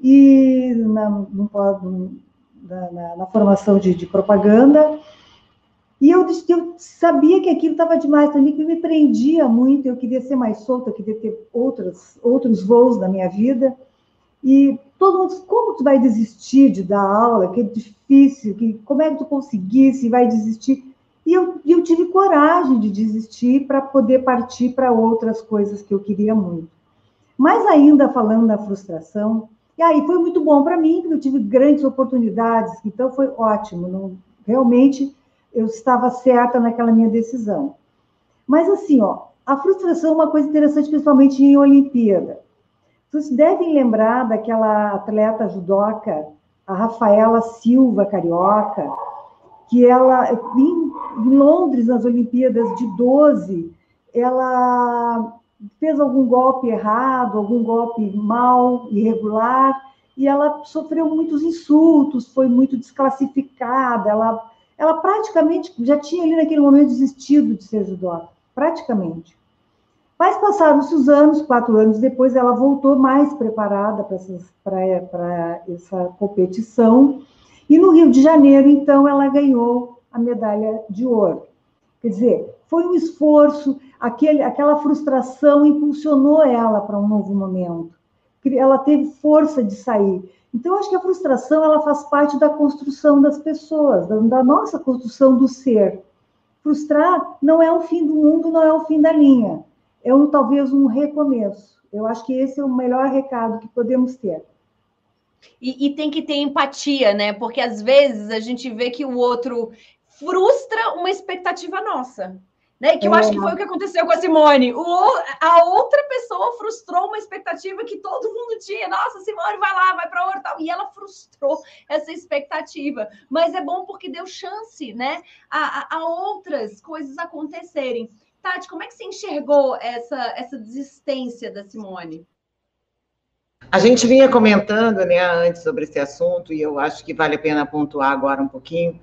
e na, na, na, na formação de, de, propaganda, e eu, eu sabia que aquilo estava demais para mim, que me prendia muito, eu queria ser mais solta, eu queria ter outros, outros voos na minha vida, e todo mundo, como tu vai desistir de dar aula, que é difícil, que, como é que tu conseguisse, vai desistir? E eu, eu tive coragem de desistir para poder partir para outras coisas que eu queria muito. Mas ainda falando da frustração, e aí foi muito bom para mim, porque eu tive grandes oportunidades, então foi ótimo. Não, realmente eu estava certa naquela minha decisão. Mas assim, ó, a frustração é uma coisa interessante, principalmente em Olimpíada. Vocês devem lembrar daquela atleta judoca, a Rafaela Silva Carioca, que ela, em, em Londres, nas Olimpíadas de 12, ela fez algum golpe errado, algum golpe mal, irregular, e ela sofreu muitos insultos, foi muito desclassificada, ela, ela praticamente já tinha ali naquele momento desistido de ser judoca, praticamente. Mas passaram-se os anos, quatro anos depois, ela voltou mais preparada para essa competição. E no Rio de Janeiro, então, ela ganhou a medalha de ouro. Quer dizer, foi um esforço, aquele, aquela frustração impulsionou ela para um novo momento. Ela teve força de sair. Então, acho que a frustração ela faz parte da construção das pessoas, da, nossa construção do ser. Frustrar não é o fim do mundo, não é o fim da linha é um, talvez um recomeço. Eu acho que esse é o melhor recado que podemos ter. E, e, tem que ter empatia, né? Porque às vezes a gente vê que o outro frustra uma expectativa nossa. Né? Que eu é. acho que foi o que aconteceu com a Simone. O, a outra pessoa frustrou uma expectativa que todo mundo tinha. Nossa, Simone vai lá, vai para outra. E ela frustrou essa expectativa. Mas é bom porque deu chance né? a, a, a outras coisas acontecerem. Tati, como é que você enxergou essa, essa desistência da Simone? A gente vinha comentando né, antes sobre esse assunto, e eu acho que vale a pena pontuar agora um pouquinho,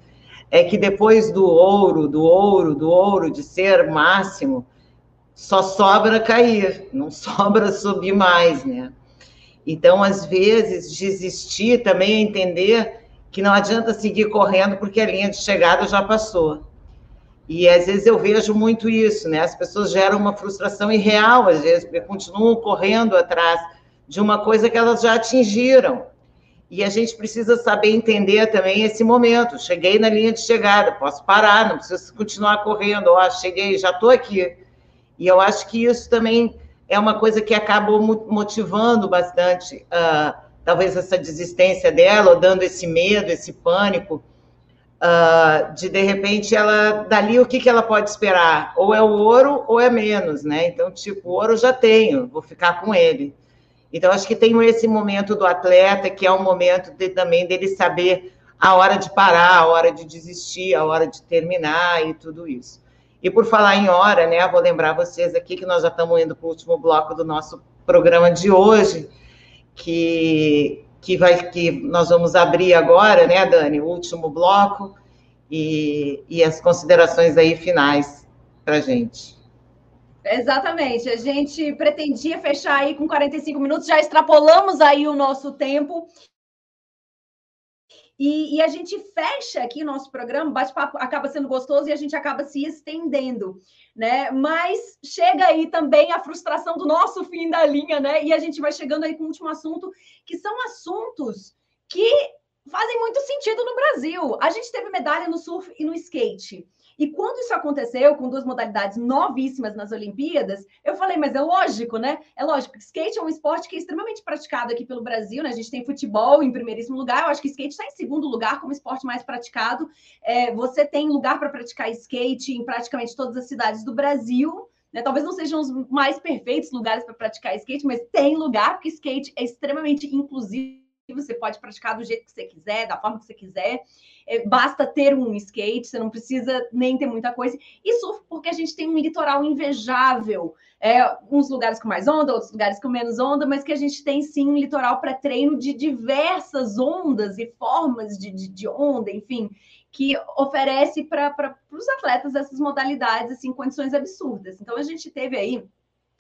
é que depois do ouro, do ouro, do ouro, de ser máximo, só sobra cair, não [laughs] sobra subir mais, né? Então, às vezes, desistir também é entender que não adianta seguir correndo porque a linha de chegada já passou. E às vezes eu vejo muito isso, né? As pessoas geram uma frustração irreal, às vezes, porque continuam correndo atrás de uma coisa que elas já atingiram. E a gente precisa saber entender também esse momento. Cheguei na linha de chegada, posso parar, não preciso continuar correndo. Ó, oh, cheguei, já estou aqui. E eu acho que isso também é uma coisa que acabou motivando bastante, uh, talvez, essa desistência dela, ou dando esse medo, esse pânico Uh, de de repente ela dali o que, que ela pode esperar? Ou é o ouro ou é menos, né? Então, tipo, ouro já tenho, vou ficar com ele. Então, acho que tem esse momento do atleta, que é um momento de, também dele saber a hora de parar, a hora de desistir, a hora de terminar e tudo isso. E por falar em hora, né? Vou lembrar vocês aqui que nós já estamos indo para o último bloco do nosso programa de hoje, que que vai que nós vamos abrir agora, né, Dani, o último bloco e, e as considerações aí finais para gente. Exatamente, a gente pretendia fechar aí com 45 minutos, já extrapolamos aí o nosso tempo e, e, a gente fecha aqui o nosso programa, bate-papo acaba sendo gostoso e a gente acaba se estendendo, né? Mas chega aí também a frustração do nosso fim da linha, né? E a gente vai chegando aí com o último assunto, que são assuntos que fazem muito sentido no Brasil. A gente teve medalha no surf e no skate. E quando isso aconteceu, com duas modalidades novíssimas nas Olimpíadas, eu falei, mas é lógico, né? É lógico, skate é um esporte que é extremamente praticado aqui pelo Brasil, né? A gente tem futebol em primeiríssimo lugar, eu acho que skate está em segundo lugar como esporte mais praticado. É, você tem lugar para praticar skate em praticamente todas as cidades do Brasil. Né? Talvez não sejam os mais perfeitos lugares para praticar skate, mas tem lugar, porque skate é extremamente inclusivo você pode praticar do jeito que você quiser, da forma que você quiser. É, basta ter um skate, você não precisa nem ter muita coisa. E surf, porque a gente tem um litoral invejável. É, uns lugares com mais onda, outros lugares com menos onda, mas que a gente tem sim um litoral para treino de diversas ondas e formas de, de, de onda, enfim, que oferece para os atletas essas modalidades, assim, condições absurdas. Então a gente teve aí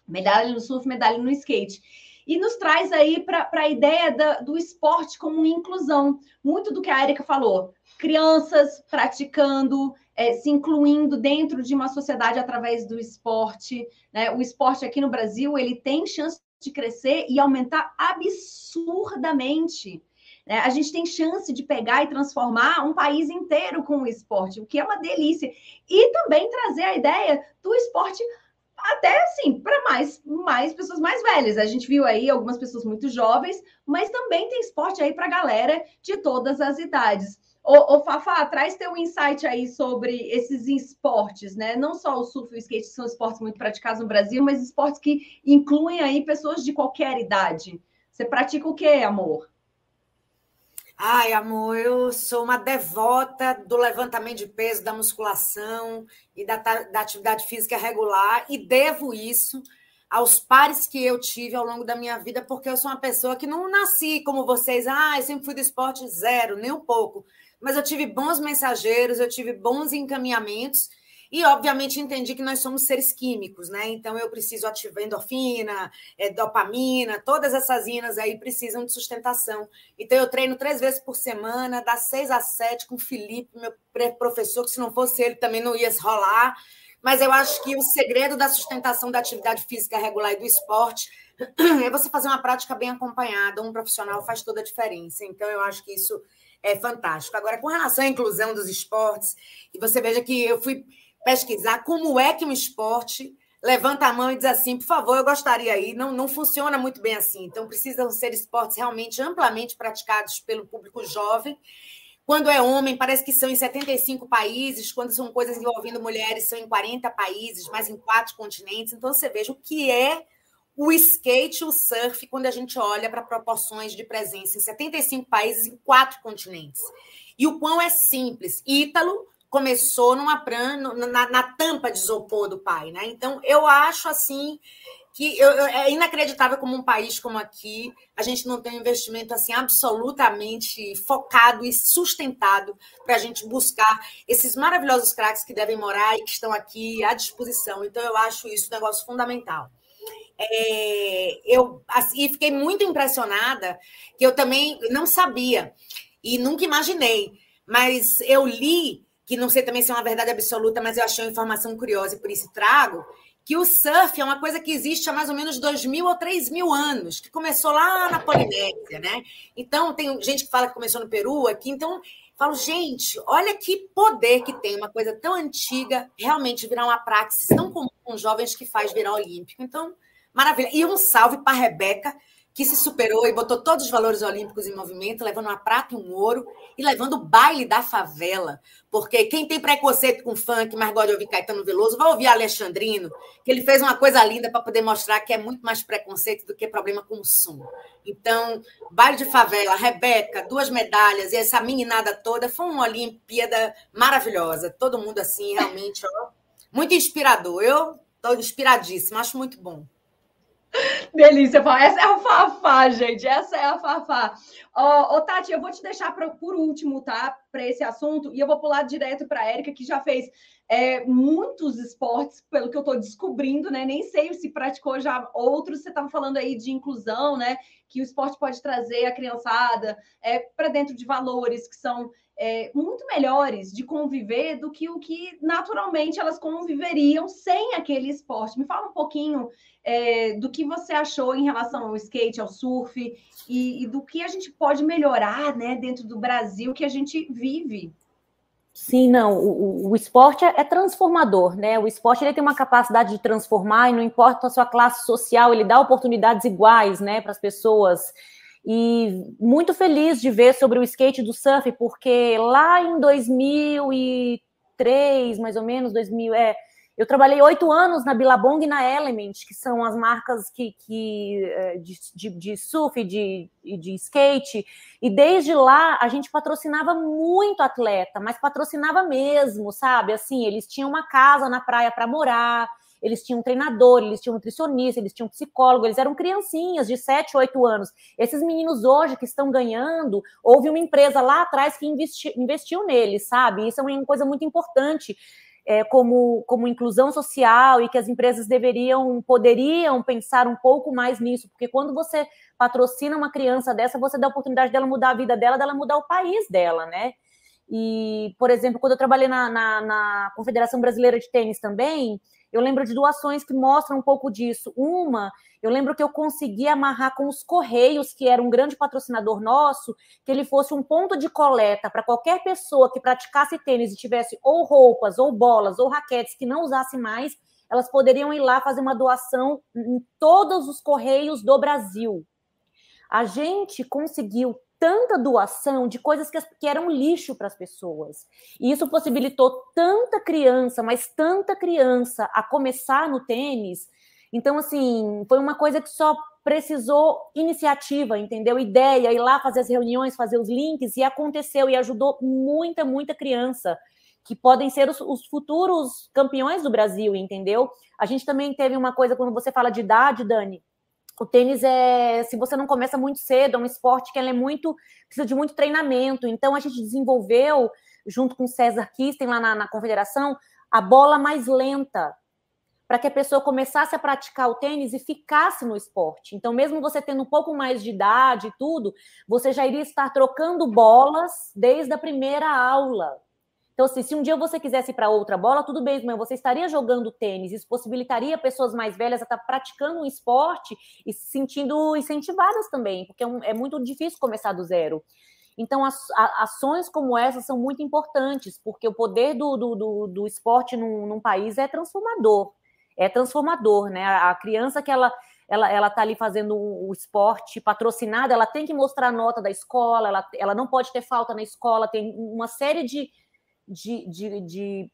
medalha no surf, medalha no skate e nos traz aí para a ideia da, do esporte como inclusão. Muito do que a Erika falou, crianças praticando, é, se incluindo dentro de uma sociedade através do esporte. Né? O esporte aqui no Brasil ele tem chance de crescer e aumentar absurdamente. Né? A gente tem chance de pegar e transformar um país inteiro com o esporte, o que é uma delícia. E também trazer a ideia do esporte até assim, para mais, mais pessoas mais velhas. A gente viu aí algumas pessoas muito jovens, mas também tem esporte aí para galera de todas as idades. Ô, ô Fafá, traz teu insight aí sobre esses esportes, né? Não só o surf e o skate são esportes muito praticados no Brasil, mas esportes que incluem aí pessoas de qualquer idade. Você pratica o quê, amor? Ai, amor, eu sou uma devota do levantamento de peso, da musculação e da, da, atividade física regular, e devo isso aos pares que eu tive ao longo da minha vida, porque eu sou uma pessoa que não nasci como vocês, ah, eu sempre fui do esporte zero, nem um pouco. Mas eu tive bons mensageiros, eu tive bons encaminhamentos, e, obviamente, entendi que nós somos seres químicos, né? Então, eu preciso ativar endorfina, é, dopamina, todas essas inas aí precisam de sustentação. Então, eu treino três vezes por semana, das seis às sete, com o Felipe, meu professor, que se não fosse ele também não ia rolar. Mas eu acho que o segredo da sustentação da atividade física regular e do esporte [clears throat] é você fazer uma prática bem acompanhada. Um profissional faz toda a diferença. Então, eu acho que isso é fantástico. Agora, com relação à inclusão dos esportes, e você veja que eu fui pesquisar como é que um esporte levanta a mão e diz assim, por favor, eu gostaria aí. Não, não funciona muito bem assim. Então, precisam ser esportes realmente amplamente praticados pelo público jovem. Quando é homem, parece que são em 75 países. Quando são coisas envolvendo mulheres, são em 40 países, mas em quatro continentes. Então, você veja o que é o skate o surf quando a gente olha para proporções de presença em 75 países, em quatro continentes. E o quão é simples. Ítalo começou numa pran, na, na, tampa de isopor do pai, né? Então eu acho assim que eu, eu, é inacreditável como um país como aqui a gente não tem um investimento assim absolutamente focado e sustentado para a gente buscar esses maravilhosos craques que devem morar e que estão aqui à disposição. Então eu acho isso um negócio fundamental. É, eu assim, fiquei muito impressionada que eu também não sabia e nunca imaginei, mas eu li que não sei também se é uma verdade absoluta, mas eu achei uma informação curiosa e por isso trago, que o surf é uma coisa que existe há mais ou menos dois mil ou três mil anos, que começou lá na Polinésia, né? Então, tem gente que fala que começou no Peru aqui, então falo, gente, olha que poder que tem uma coisa tão antiga realmente virar uma prática tão comum com jovens que faz virar olímpico. Então, maravilha. E um salve para a Rebeca, que se superou e botou todos os valores olímpicos em movimento, levando uma prata e um ouro e levando o baile da favela. Porque quem tem preconceito com funk, mas gosta de ouvir Caetano Veloso, vai ouvir Alexandrino, que ele fez uma coisa linda para poder mostrar que é muito mais preconceito do que problema com o som. Então, baile de favela, Rebeca, duas medalhas e essa meninada toda, foi uma Olimpíada maravilhosa. Todo mundo assim, realmente, ó, muito inspirador. Eu estou inspiradíssima, acho muito bom. [laughs] Delícia, essa é a Fafá, gente. Essa é a Fafá. Ô, Tati, eu vou te deixar pra, por último, tá? Para esse assunto, e eu vou pular direto para a Érica, que já fez é, muitos esportes, pelo que eu estou descobrindo, né? Nem sei se praticou já outros. Você estava falando aí de inclusão, né? Que o esporte pode trazer a criançada é, para dentro de valores que são é, muito melhores de conviver do que o que naturalmente elas conviveriam sem aquele esporte. Me fala um pouquinho é, do que você achou em relação ao skate, ao surf e, e, do que a gente pode melhorar né, dentro do Brasil que a gente vive. Sim, não. O, o, esporte é, é, transformador, né? O esporte ele tem uma capacidade de transformar e não importa a sua classe social, ele dá oportunidades iguais, né, para as pessoas. E muito feliz de ver sobre o skate do surf, porque lá em 2003, mais ou menos, 2000, é, eu trabalhei oito anos na Billabong e na Element, que são as marcas que, que é, de, de, de surf e de, de skate. E desde lá a gente patrocinava muito atleta, mas patrocinava mesmo, sabe? Assim, eles tinham uma casa na praia para morar, eles tinham treinador, eles tinham nutricionista, eles tinham psicólogo, eles eram criancinhas de 7, 8 anos. Esses meninos hoje que estão ganhando, houve uma empresa lá atrás que investi, investiu neles, sabe? Isso é uma coisa muito importante é, como, como inclusão social e que as empresas deveriam, poderiam pensar um pouco mais nisso, porque quando você patrocina uma criança dessa, você dá a oportunidade dela mudar a vida dela, dela mudar o país dela, né? E, por exemplo, quando eu trabalhei na, na, na Confederação Brasileira de Tênis também, eu lembro de doações que mostram um pouco disso. Uma, eu lembro que eu consegui amarrar com os Correios, que era um grande patrocinador nosso, que ele fosse um ponto de coleta para qualquer pessoa que praticasse tênis e tivesse ou roupas, ou bolas, ou raquetes que não usasse mais, elas poderiam ir lá fazer uma doação em todos os Correios do Brasil. A gente conseguiu tanta doação de coisas que, que eram lixo para as pessoas. E isso possibilitou tanta criança, mas tanta criança a começar no tênis. Então, assim, foi uma coisa que só precisou iniciativa, entendeu? Ideia, ir lá fazer as reuniões, fazer os links, e aconteceu, e ajudou muita, muita criança, que podem ser os, os futuros campeões do Brasil, entendeu? A gente também teve uma coisa, quando você fala de idade, Dani, o tênis é, se você não começa muito cedo, é um esporte que é muito, precisa de muito treinamento. Então a gente desenvolveu, junto com o César Kisten lá na, na confederação, a bola mais lenta, para que a pessoa começasse a praticar o tênis e ficasse no esporte. Então, mesmo você tendo um pouco mais de idade e tudo, você já iria estar trocando bolas desde a primeira aula. Então, assim, se um dia você quisesse ir para outra bola, tudo bem, mas você estaria jogando tênis. Isso possibilitaria pessoas mais velhas a estar praticando um esporte e se sentindo incentivadas também, porque é, é muito difícil começar do zero. Então, as, a, ações como essa são muito importantes, porque o poder do, do, do, do esporte num, num, país é transformador. É transformador, né? A, a criança que ela ela ela está ali fazendo o esporte patrocinado, ela tem que mostrar a nota da escola, ela, ela não pode ter falta na escola, tem uma série de, de, de, de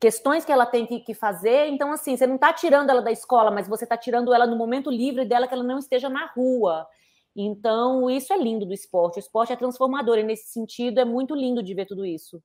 questões que ela tem que, que, fazer. Então, assim, você não está tirando ela da escola, mas você está tirando ela no momento livre dela, que ela não esteja na rua. Então, isso é lindo do esporte. O esporte é transformador, e nesse sentido é muito lindo de ver tudo isso.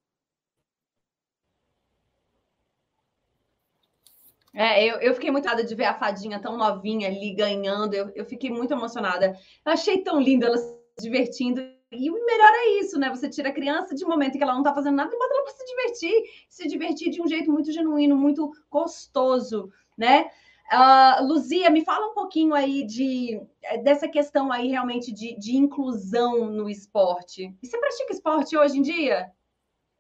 É, eu, eu fiquei muito emocionada de ver a fadinha tão novinha ali ganhando. Eu, eu fiquei muito emocionada. Eu achei tão lindo ela se divertindo e o melhor é isso, né? Você tira a criança de um momento que ela não tá fazendo nada e bota ela para se divertir, se divertir de um jeito muito genuíno, muito gostoso, né? Uh, Luzia, me fala um pouquinho aí de, dessa questão aí realmente de, de inclusão no esporte. E você pratica esporte hoje em dia?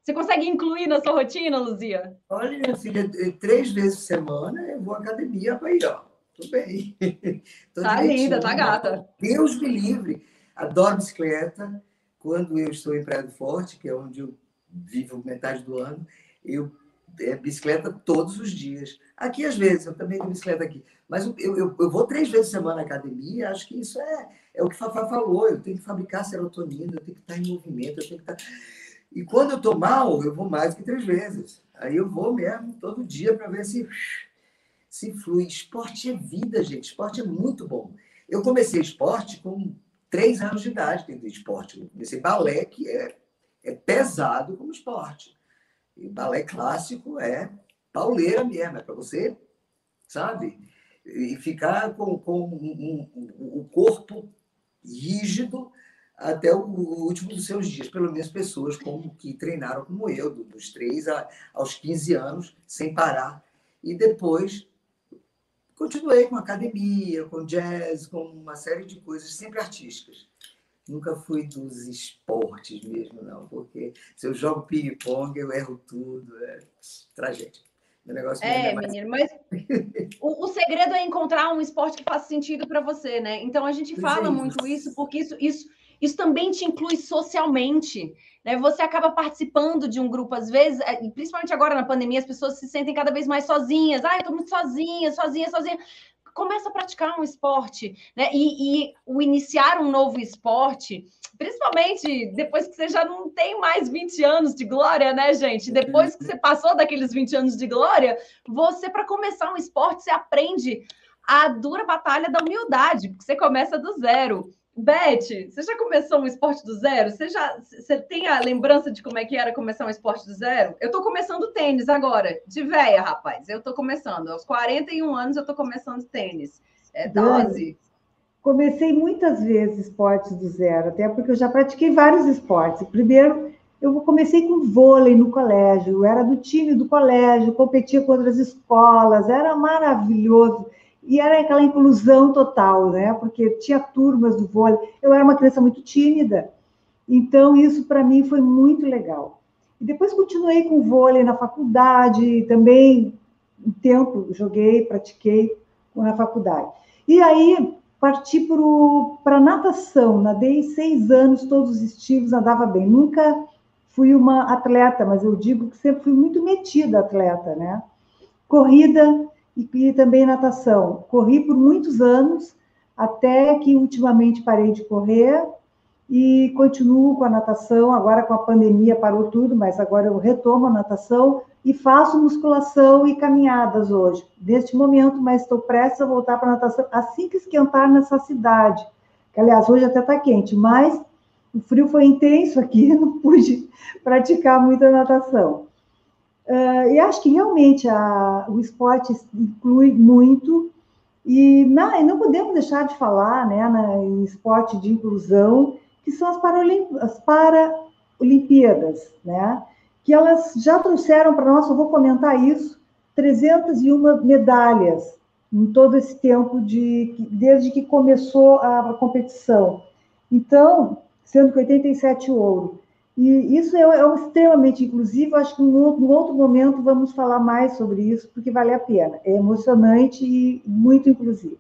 Você consegue incluir na sua rotina, Luzia? Olha, minha filha, três vezes por semana eu vou à academia para ir, ó. Tudo bem. [laughs] tá linda, tá gata. Deus me livre. Adoro bicicleta. Quando eu estou em Praia do Forte, que é onde eu vivo metade do ano, eu é bicicleta todos os dias. Aqui, às vezes, eu também tenho bicicleta aqui. Mas eu, eu, eu vou três vezes por semana na academia, acho que isso é, é o que Fafá falou. Eu tenho que fabricar serotonina, eu tenho que estar em movimento, eu tenho que estar. E quando eu estou mal, eu vou mais que três vezes. Aí eu vou mesmo todo dia para ver se, se flui. Esporte é vida, gente. Esporte é muito bom. Eu comecei esporte com três anos de idade dentro do esporte. Esse balé que é, é pesado como esporte. E balé clássico é pauleira mesmo, é para você, sabe? E ficar com, com um, um, o corpo rígido até o último dos seus dias, pelo menos pessoas como que treinaram como eu, dos 3 aos 15 anos, sem parar. E depois continuei com academia, com jazz, com uma série de coisas, sempre artísticas. Nunca fui dos esportes mesmo, não, porque se eu jogo ping-pong, eu erro tudo, é tragédia. Meu negócio é, é mais... menino, mas o, o, segredo é encontrar um esporte que faça sentido para você, né? Então a gente fala é muito isso, porque isso, isso isso também te inclui socialmente. Né? Você acaba participando de um grupo, às vezes, é, principalmente agora na pandemia, as pessoas se sentem cada vez mais sozinhas. Ah, eu estou muito sozinha, sozinha, sozinha. Começa a praticar um esporte, né? E, e o iniciar um novo esporte, principalmente depois que você já não tem mais 20 anos de glória, né, gente? Depois que você passou daqueles 20 anos de glória, você, para começar um esporte, você aprende a dura batalha da humildade, porque você começa do zero. Beth, você já começou um esporte do zero? Você já você tem a lembrança de como é que era começar um esporte do zero? Eu tô começando tênis agora, de véia, rapaz. Eu tô começando. Aos 41 anos eu tô começando tênis. É dose. Comecei muitas vezes esportes do zero, até porque eu já pratiquei vários esportes. Primeiro, eu comecei com vôlei no colégio, eu era do time do colégio, competia com outras escolas, era maravilhoso. E era aquela inclusão total, né? Porque tinha turmas do vôlei. Eu era uma criança muito tímida, então isso para mim foi muito legal. E depois continuei com vôlei na faculdade, também um tempo joguei, pratiquei na faculdade. E aí parti para natação, nadei seis anos, todos os estilos, nadava bem. Nunca fui uma atleta, mas eu digo que sempre fui muito metida atleta, né? Corrida, e, também natação. Corri por muitos anos, até que ultimamente parei de correr e continuo com a natação. Agora, com a pandemia, parou tudo, mas agora eu retomo a natação e faço musculação e caminhadas hoje, neste momento, mas estou prestes a voltar para a natação assim que esquentar nessa cidade. Que, aliás, hoje até está quente, mas o frio foi intenso aqui, [laughs] não pude praticar muita natação. Uh, e acho que realmente a, o esporte inclui muito, e não, não podemos deixar de falar né, na, em esporte de inclusão, que são as, Paralimp as Paralimpíadas, né, que elas já trouxeram para nós, eu vou comentar isso, 301 medalhas em todo esse tempo, de, desde que começou a, a competição. Então, sendo que 87 ouro. E isso é, é extremamente inclusivo. Acho que num, outro momento vamos falar mais sobre isso, porque vale a pena. É emocionante e muito inclusivo.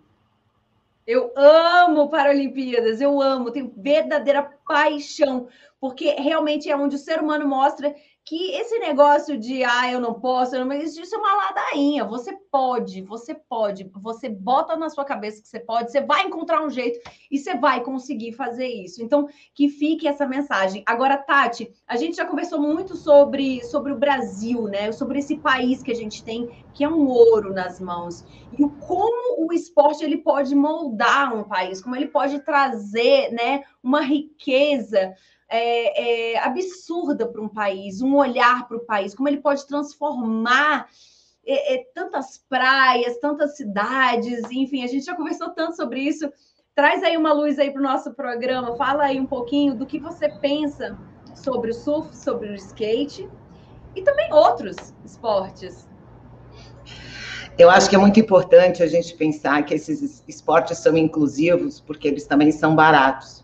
Eu amo Paralimpíadas, eu amo, tenho verdadeira paixão, porque realmente é onde o ser humano mostra que esse negócio de ah, eu não posso, eu não, isso é uma ladainha. Você pode, você pode, você bota na sua cabeça que você pode, você vai encontrar um jeito e você vai conseguir fazer isso. Então, que fique essa mensagem. Agora, Tati, a gente já conversou muito sobre, sobre o Brasil, né? Sobre esse país que a gente tem, que é um ouro nas mãos. E como o esporte ele pode moldar um país, como ele pode trazer, né, uma riqueza é, é, absurda para um país, um olhar para o país, como ele pode transformar é, é, tantas praias, tantas cidades, enfim, a gente já conversou tanto sobre isso. Traz aí uma luz aí para o nosso programa, fala aí um pouquinho do que você pensa sobre o surf, sobre o skate e também outros esportes. Eu acho que é muito importante a gente pensar que esses esportes são inclusivos, porque eles também são baratos.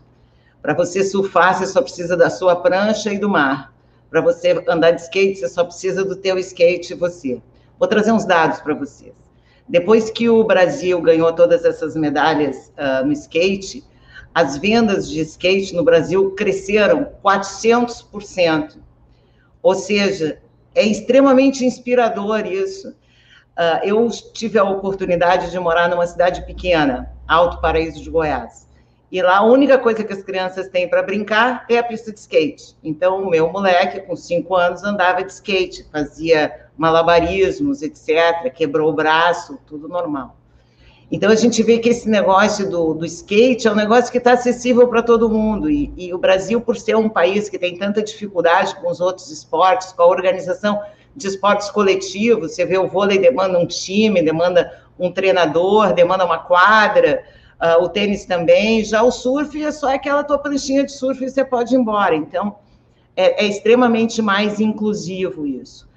Para você surfar, você só precisa da sua prancha e do mar. Para você andar de skate, você só precisa do teu skate e você. Vou trazer uns dados para vocês. Depois que o Brasil ganhou todas essas medalhas uh, no skate, as vendas de skate no Brasil cresceram 400%. Ou seja, é extremamente inspirador isso. Uh, eu tive a oportunidade de morar numa cidade pequena, Alto Paraíso de Goiás. E lá a única coisa que as crianças têm para brincar é a pista de skate. Então, o meu moleque, com cinco anos, andava de skate, fazia malabarismos, etc., quebrou o braço, tudo normal. Então, a gente vê que esse negócio do, do skate é um negócio que está acessível para todo mundo. E, e o Brasil, por ser um país que tem tanta dificuldade com os outros esportes, com a organização de esportes coletivos, você vê o vôlei demanda um time, demanda um treinador, demanda uma quadra uh, o tênis também, já o surf é só aquela tua pranchinha de surf e você pode ir embora. Então, é, é extremamente mais inclusivo isso.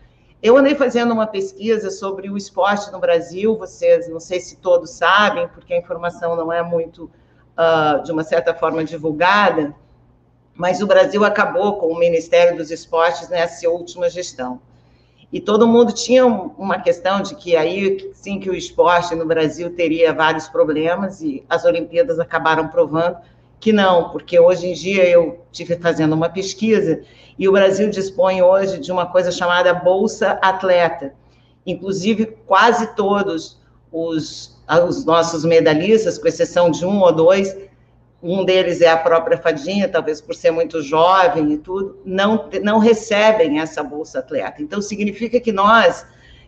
Eu andei fazendo uma pesquisa sobre o esporte no Brasil, vocês não sei se todos sabem, porque a informação não é muito, uh, de uma certa forma, divulgada, mas o Brasil acabou com o Ministério dos Esportes nessa última gestão. E todo mundo tinha uma questão de que aí sim que o esporte no Brasil teria vários problemas e as Olimpíadas acabaram provando que não, porque hoje em dia eu tive fazendo uma pesquisa e o Brasil dispõe hoje de uma coisa chamada Bolsa Atleta. Inclusive, quase todos os, os nossos medalhistas, com exceção de um ou dois, um deles é a própria Fadinha, talvez por ser muito jovem e tudo, não, não recebem essa Bolsa Atleta. Então, significa que nós,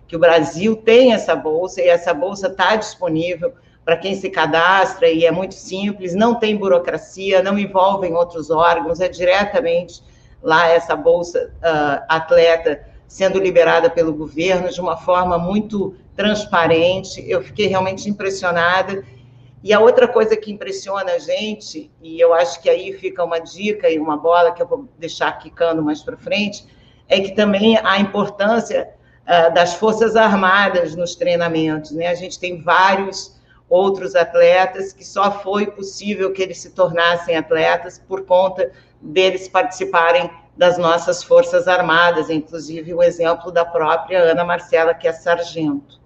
que o Brasil tem essa bolsa e essa bolsa está disponível para quem se cadastra e é muito simples, não tem burocracia, não envolve outros órgãos, é diretamente lá essa bolsa uh, atleta sendo liberada pelo governo de uma forma muito transparente. Eu fiquei realmente impressionada. E a outra coisa que impressiona a gente, e eu acho que aí fica uma dica e uma bola que eu vou deixar quicando mais para frente, é que também a importância uh, das Forças Armadas nos treinamentos. Né? A gente tem vários outros atletas que só foi possível que eles se tornassem atletas por conta deles participarem das nossas Forças Armadas, inclusive o exemplo da própria Ana Marcela, que é sargento.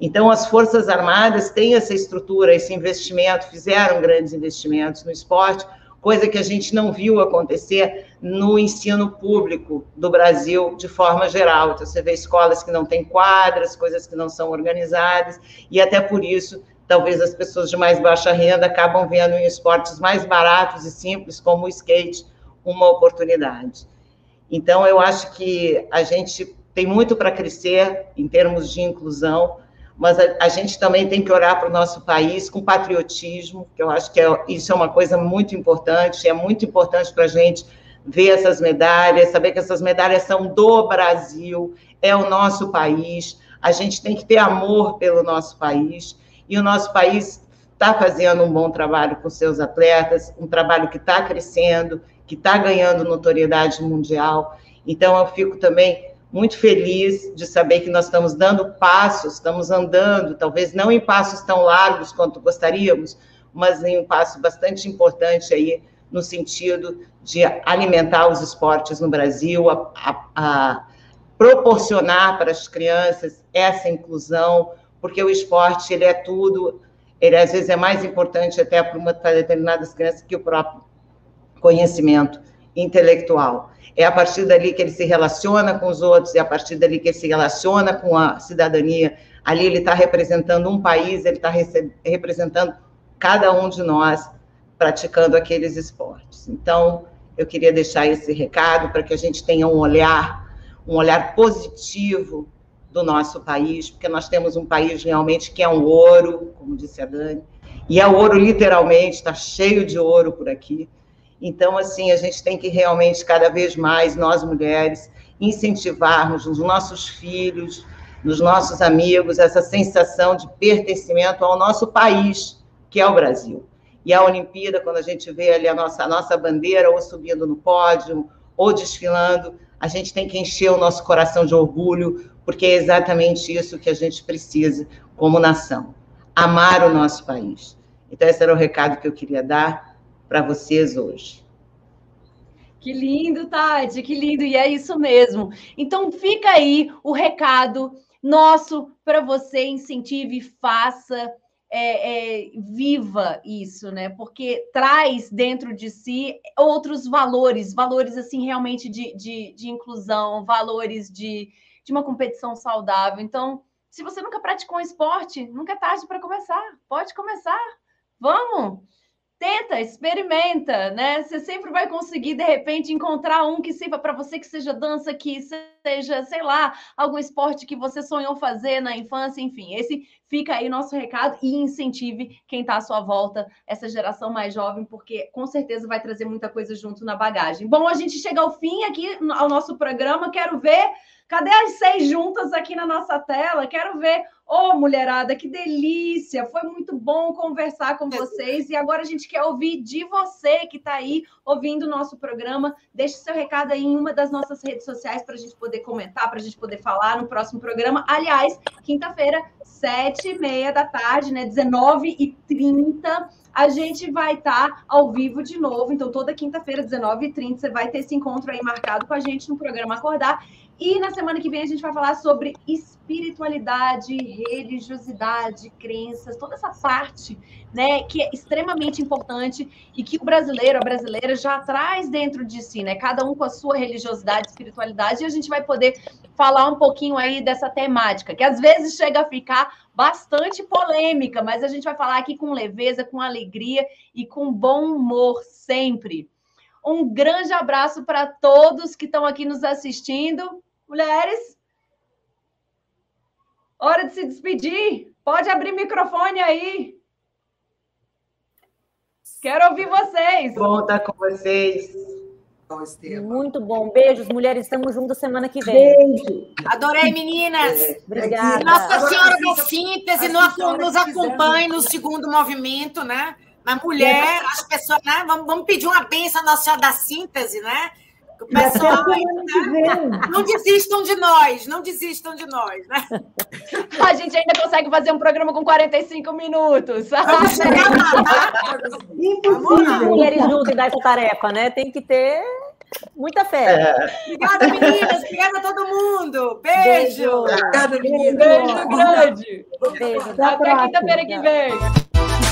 Então, as Forças Armadas têm essa estrutura, esse investimento, fizeram grandes investimentos no esporte, coisa que a gente não viu acontecer no ensino público do Brasil de forma geral. Então, você vê escolas que não têm quadras, coisas que não são organizadas, e até por isso talvez as pessoas de mais baixa renda acabam vendo em esportes mais baratos e simples, como o skate, uma oportunidade. Então, eu acho que a gente tem muito para crescer em termos de inclusão, mas a, a gente também tem que olhar para o nosso país com patriotismo, que eu acho que é, isso é uma coisa muito importante, é muito importante para a gente ver essas medalhas, saber que essas medalhas são do Brasil, é o nosso país, a gente tem que ter amor pelo nosso país, e o nosso país está fazendo um bom trabalho com seus atletas, um trabalho que está crescendo, que está ganhando notoriedade mundial. Então, eu fico também muito feliz de saber que nós estamos dando passos, estamos andando, talvez não em passos tão largos quanto gostaríamos, mas em um passo bastante importante aí no sentido de alimentar os esportes no Brasil, a, a, a proporcionar para as crianças essa inclusão, porque o esporte ele é tudo, ele às vezes é mais importante até para, uma, para determinadas crianças que o próprio conhecimento intelectual. É a partir dali que ele se relaciona com os outros, é a partir dali que ele se relaciona com a cidadania. Ali ele está representando um país, ele está representando cada um de nós praticando aqueles esportes. Então, eu queria deixar esse recado para que a gente tenha um olhar, um olhar positivo do nosso país, porque nós temos um país realmente que é um ouro, como disse a Dani, e é ouro literalmente, está cheio de ouro por aqui. Então, assim, a gente tem que realmente, cada vez mais, nós mulheres, incentivarmos nos nossos filhos, nos nossos amigos, essa sensação de pertencimento ao nosso país, que é o Brasil. E a Olimpíada, quando a gente vê ali a nossa, a nossa bandeira, ou subindo no pódio, ou desfilando, a gente tem que encher o nosso coração de orgulho, porque é exatamente isso que a gente precisa como nação: amar o nosso país. Então, esse era o recado que eu queria dar para vocês hoje. Que lindo, Tati, que lindo, e é isso mesmo. Então, fica aí o recado nosso para você, incentive, faça, é, é, viva isso, né? Porque traz dentro de si outros valores, valores assim realmente de, de, de inclusão, valores de, de uma competição saudável. Então, se você nunca praticou um esporte, nunca é tarde para começar. Pode começar. Vamos! Tenta, experimenta, né? Você sempre vai conseguir, de repente, encontrar um que sirva para você, que seja dança, que seja, sei lá, algum esporte que você sonhou fazer na infância, enfim. Esse fica aí nosso recado e incentive quem está à sua volta, essa geração mais jovem, porque com certeza vai trazer muita coisa junto na bagagem. Bom, a gente chega ao fim aqui ao nosso programa. Quero ver Cadê as seis juntas aqui na nossa tela? Quero ver. Ô, oh, mulherada, que delícia! Foi muito bom conversar com vocês. E agora a gente quer ouvir de você que está aí ouvindo o nosso programa. Deixe seu recado aí em uma das nossas redes sociais para a gente poder comentar, para a gente poder falar no próximo programa. Aliás, quinta-feira, sete e meia da tarde, né? 19 e 30 a gente vai estar tá ao vivo de novo. Então, toda quinta-feira, 19h30, você vai ter esse encontro aí marcado com a gente no programa Acordar. E na semana que vem a gente vai falar sobre espiritualidade, religiosidade, crenças, toda essa parte, né, que é extremamente importante e que o brasileiro, a brasileira já traz dentro de si, né? Cada um com a sua religiosidade, espiritualidade, e a gente vai poder falar um pouquinho aí dessa temática, que às vezes chega a ficar bastante polêmica, mas a gente vai falar aqui com leveza, com alegria e com bom humor sempre. Um grande abraço para todos que estão aqui nos assistindo. Mulheres, hora de se despedir. Pode abrir microfone aí. Quero ouvir vocês. Bom estar com vocês. Muito bom. Beijos, mulheres. Estamos juntas semana que vem. Beijo. Adorei, meninas. É. Obrigada. Nossa Senhora da Síntese nos, nos acompanhe no segundo movimento, né? Na mulher, as pessoas, né? Vamos, vamos pedir uma benção à Nossa Senhora da Síntese, né? Vem. não desistam de nós, não desistam de nós, né? A gente ainda consegue fazer um programa com 45 minutos. Vamos chegar lá, tá? Impossível. Mulheres juntas e dar essa tarefa, né? Tem que ter muita fé. Obrigada, meninas. Obrigada a todo mundo. Beijo. Beijo. Obrigada, menina. Beijo grande. Beijo. Até quinta-feira que vem.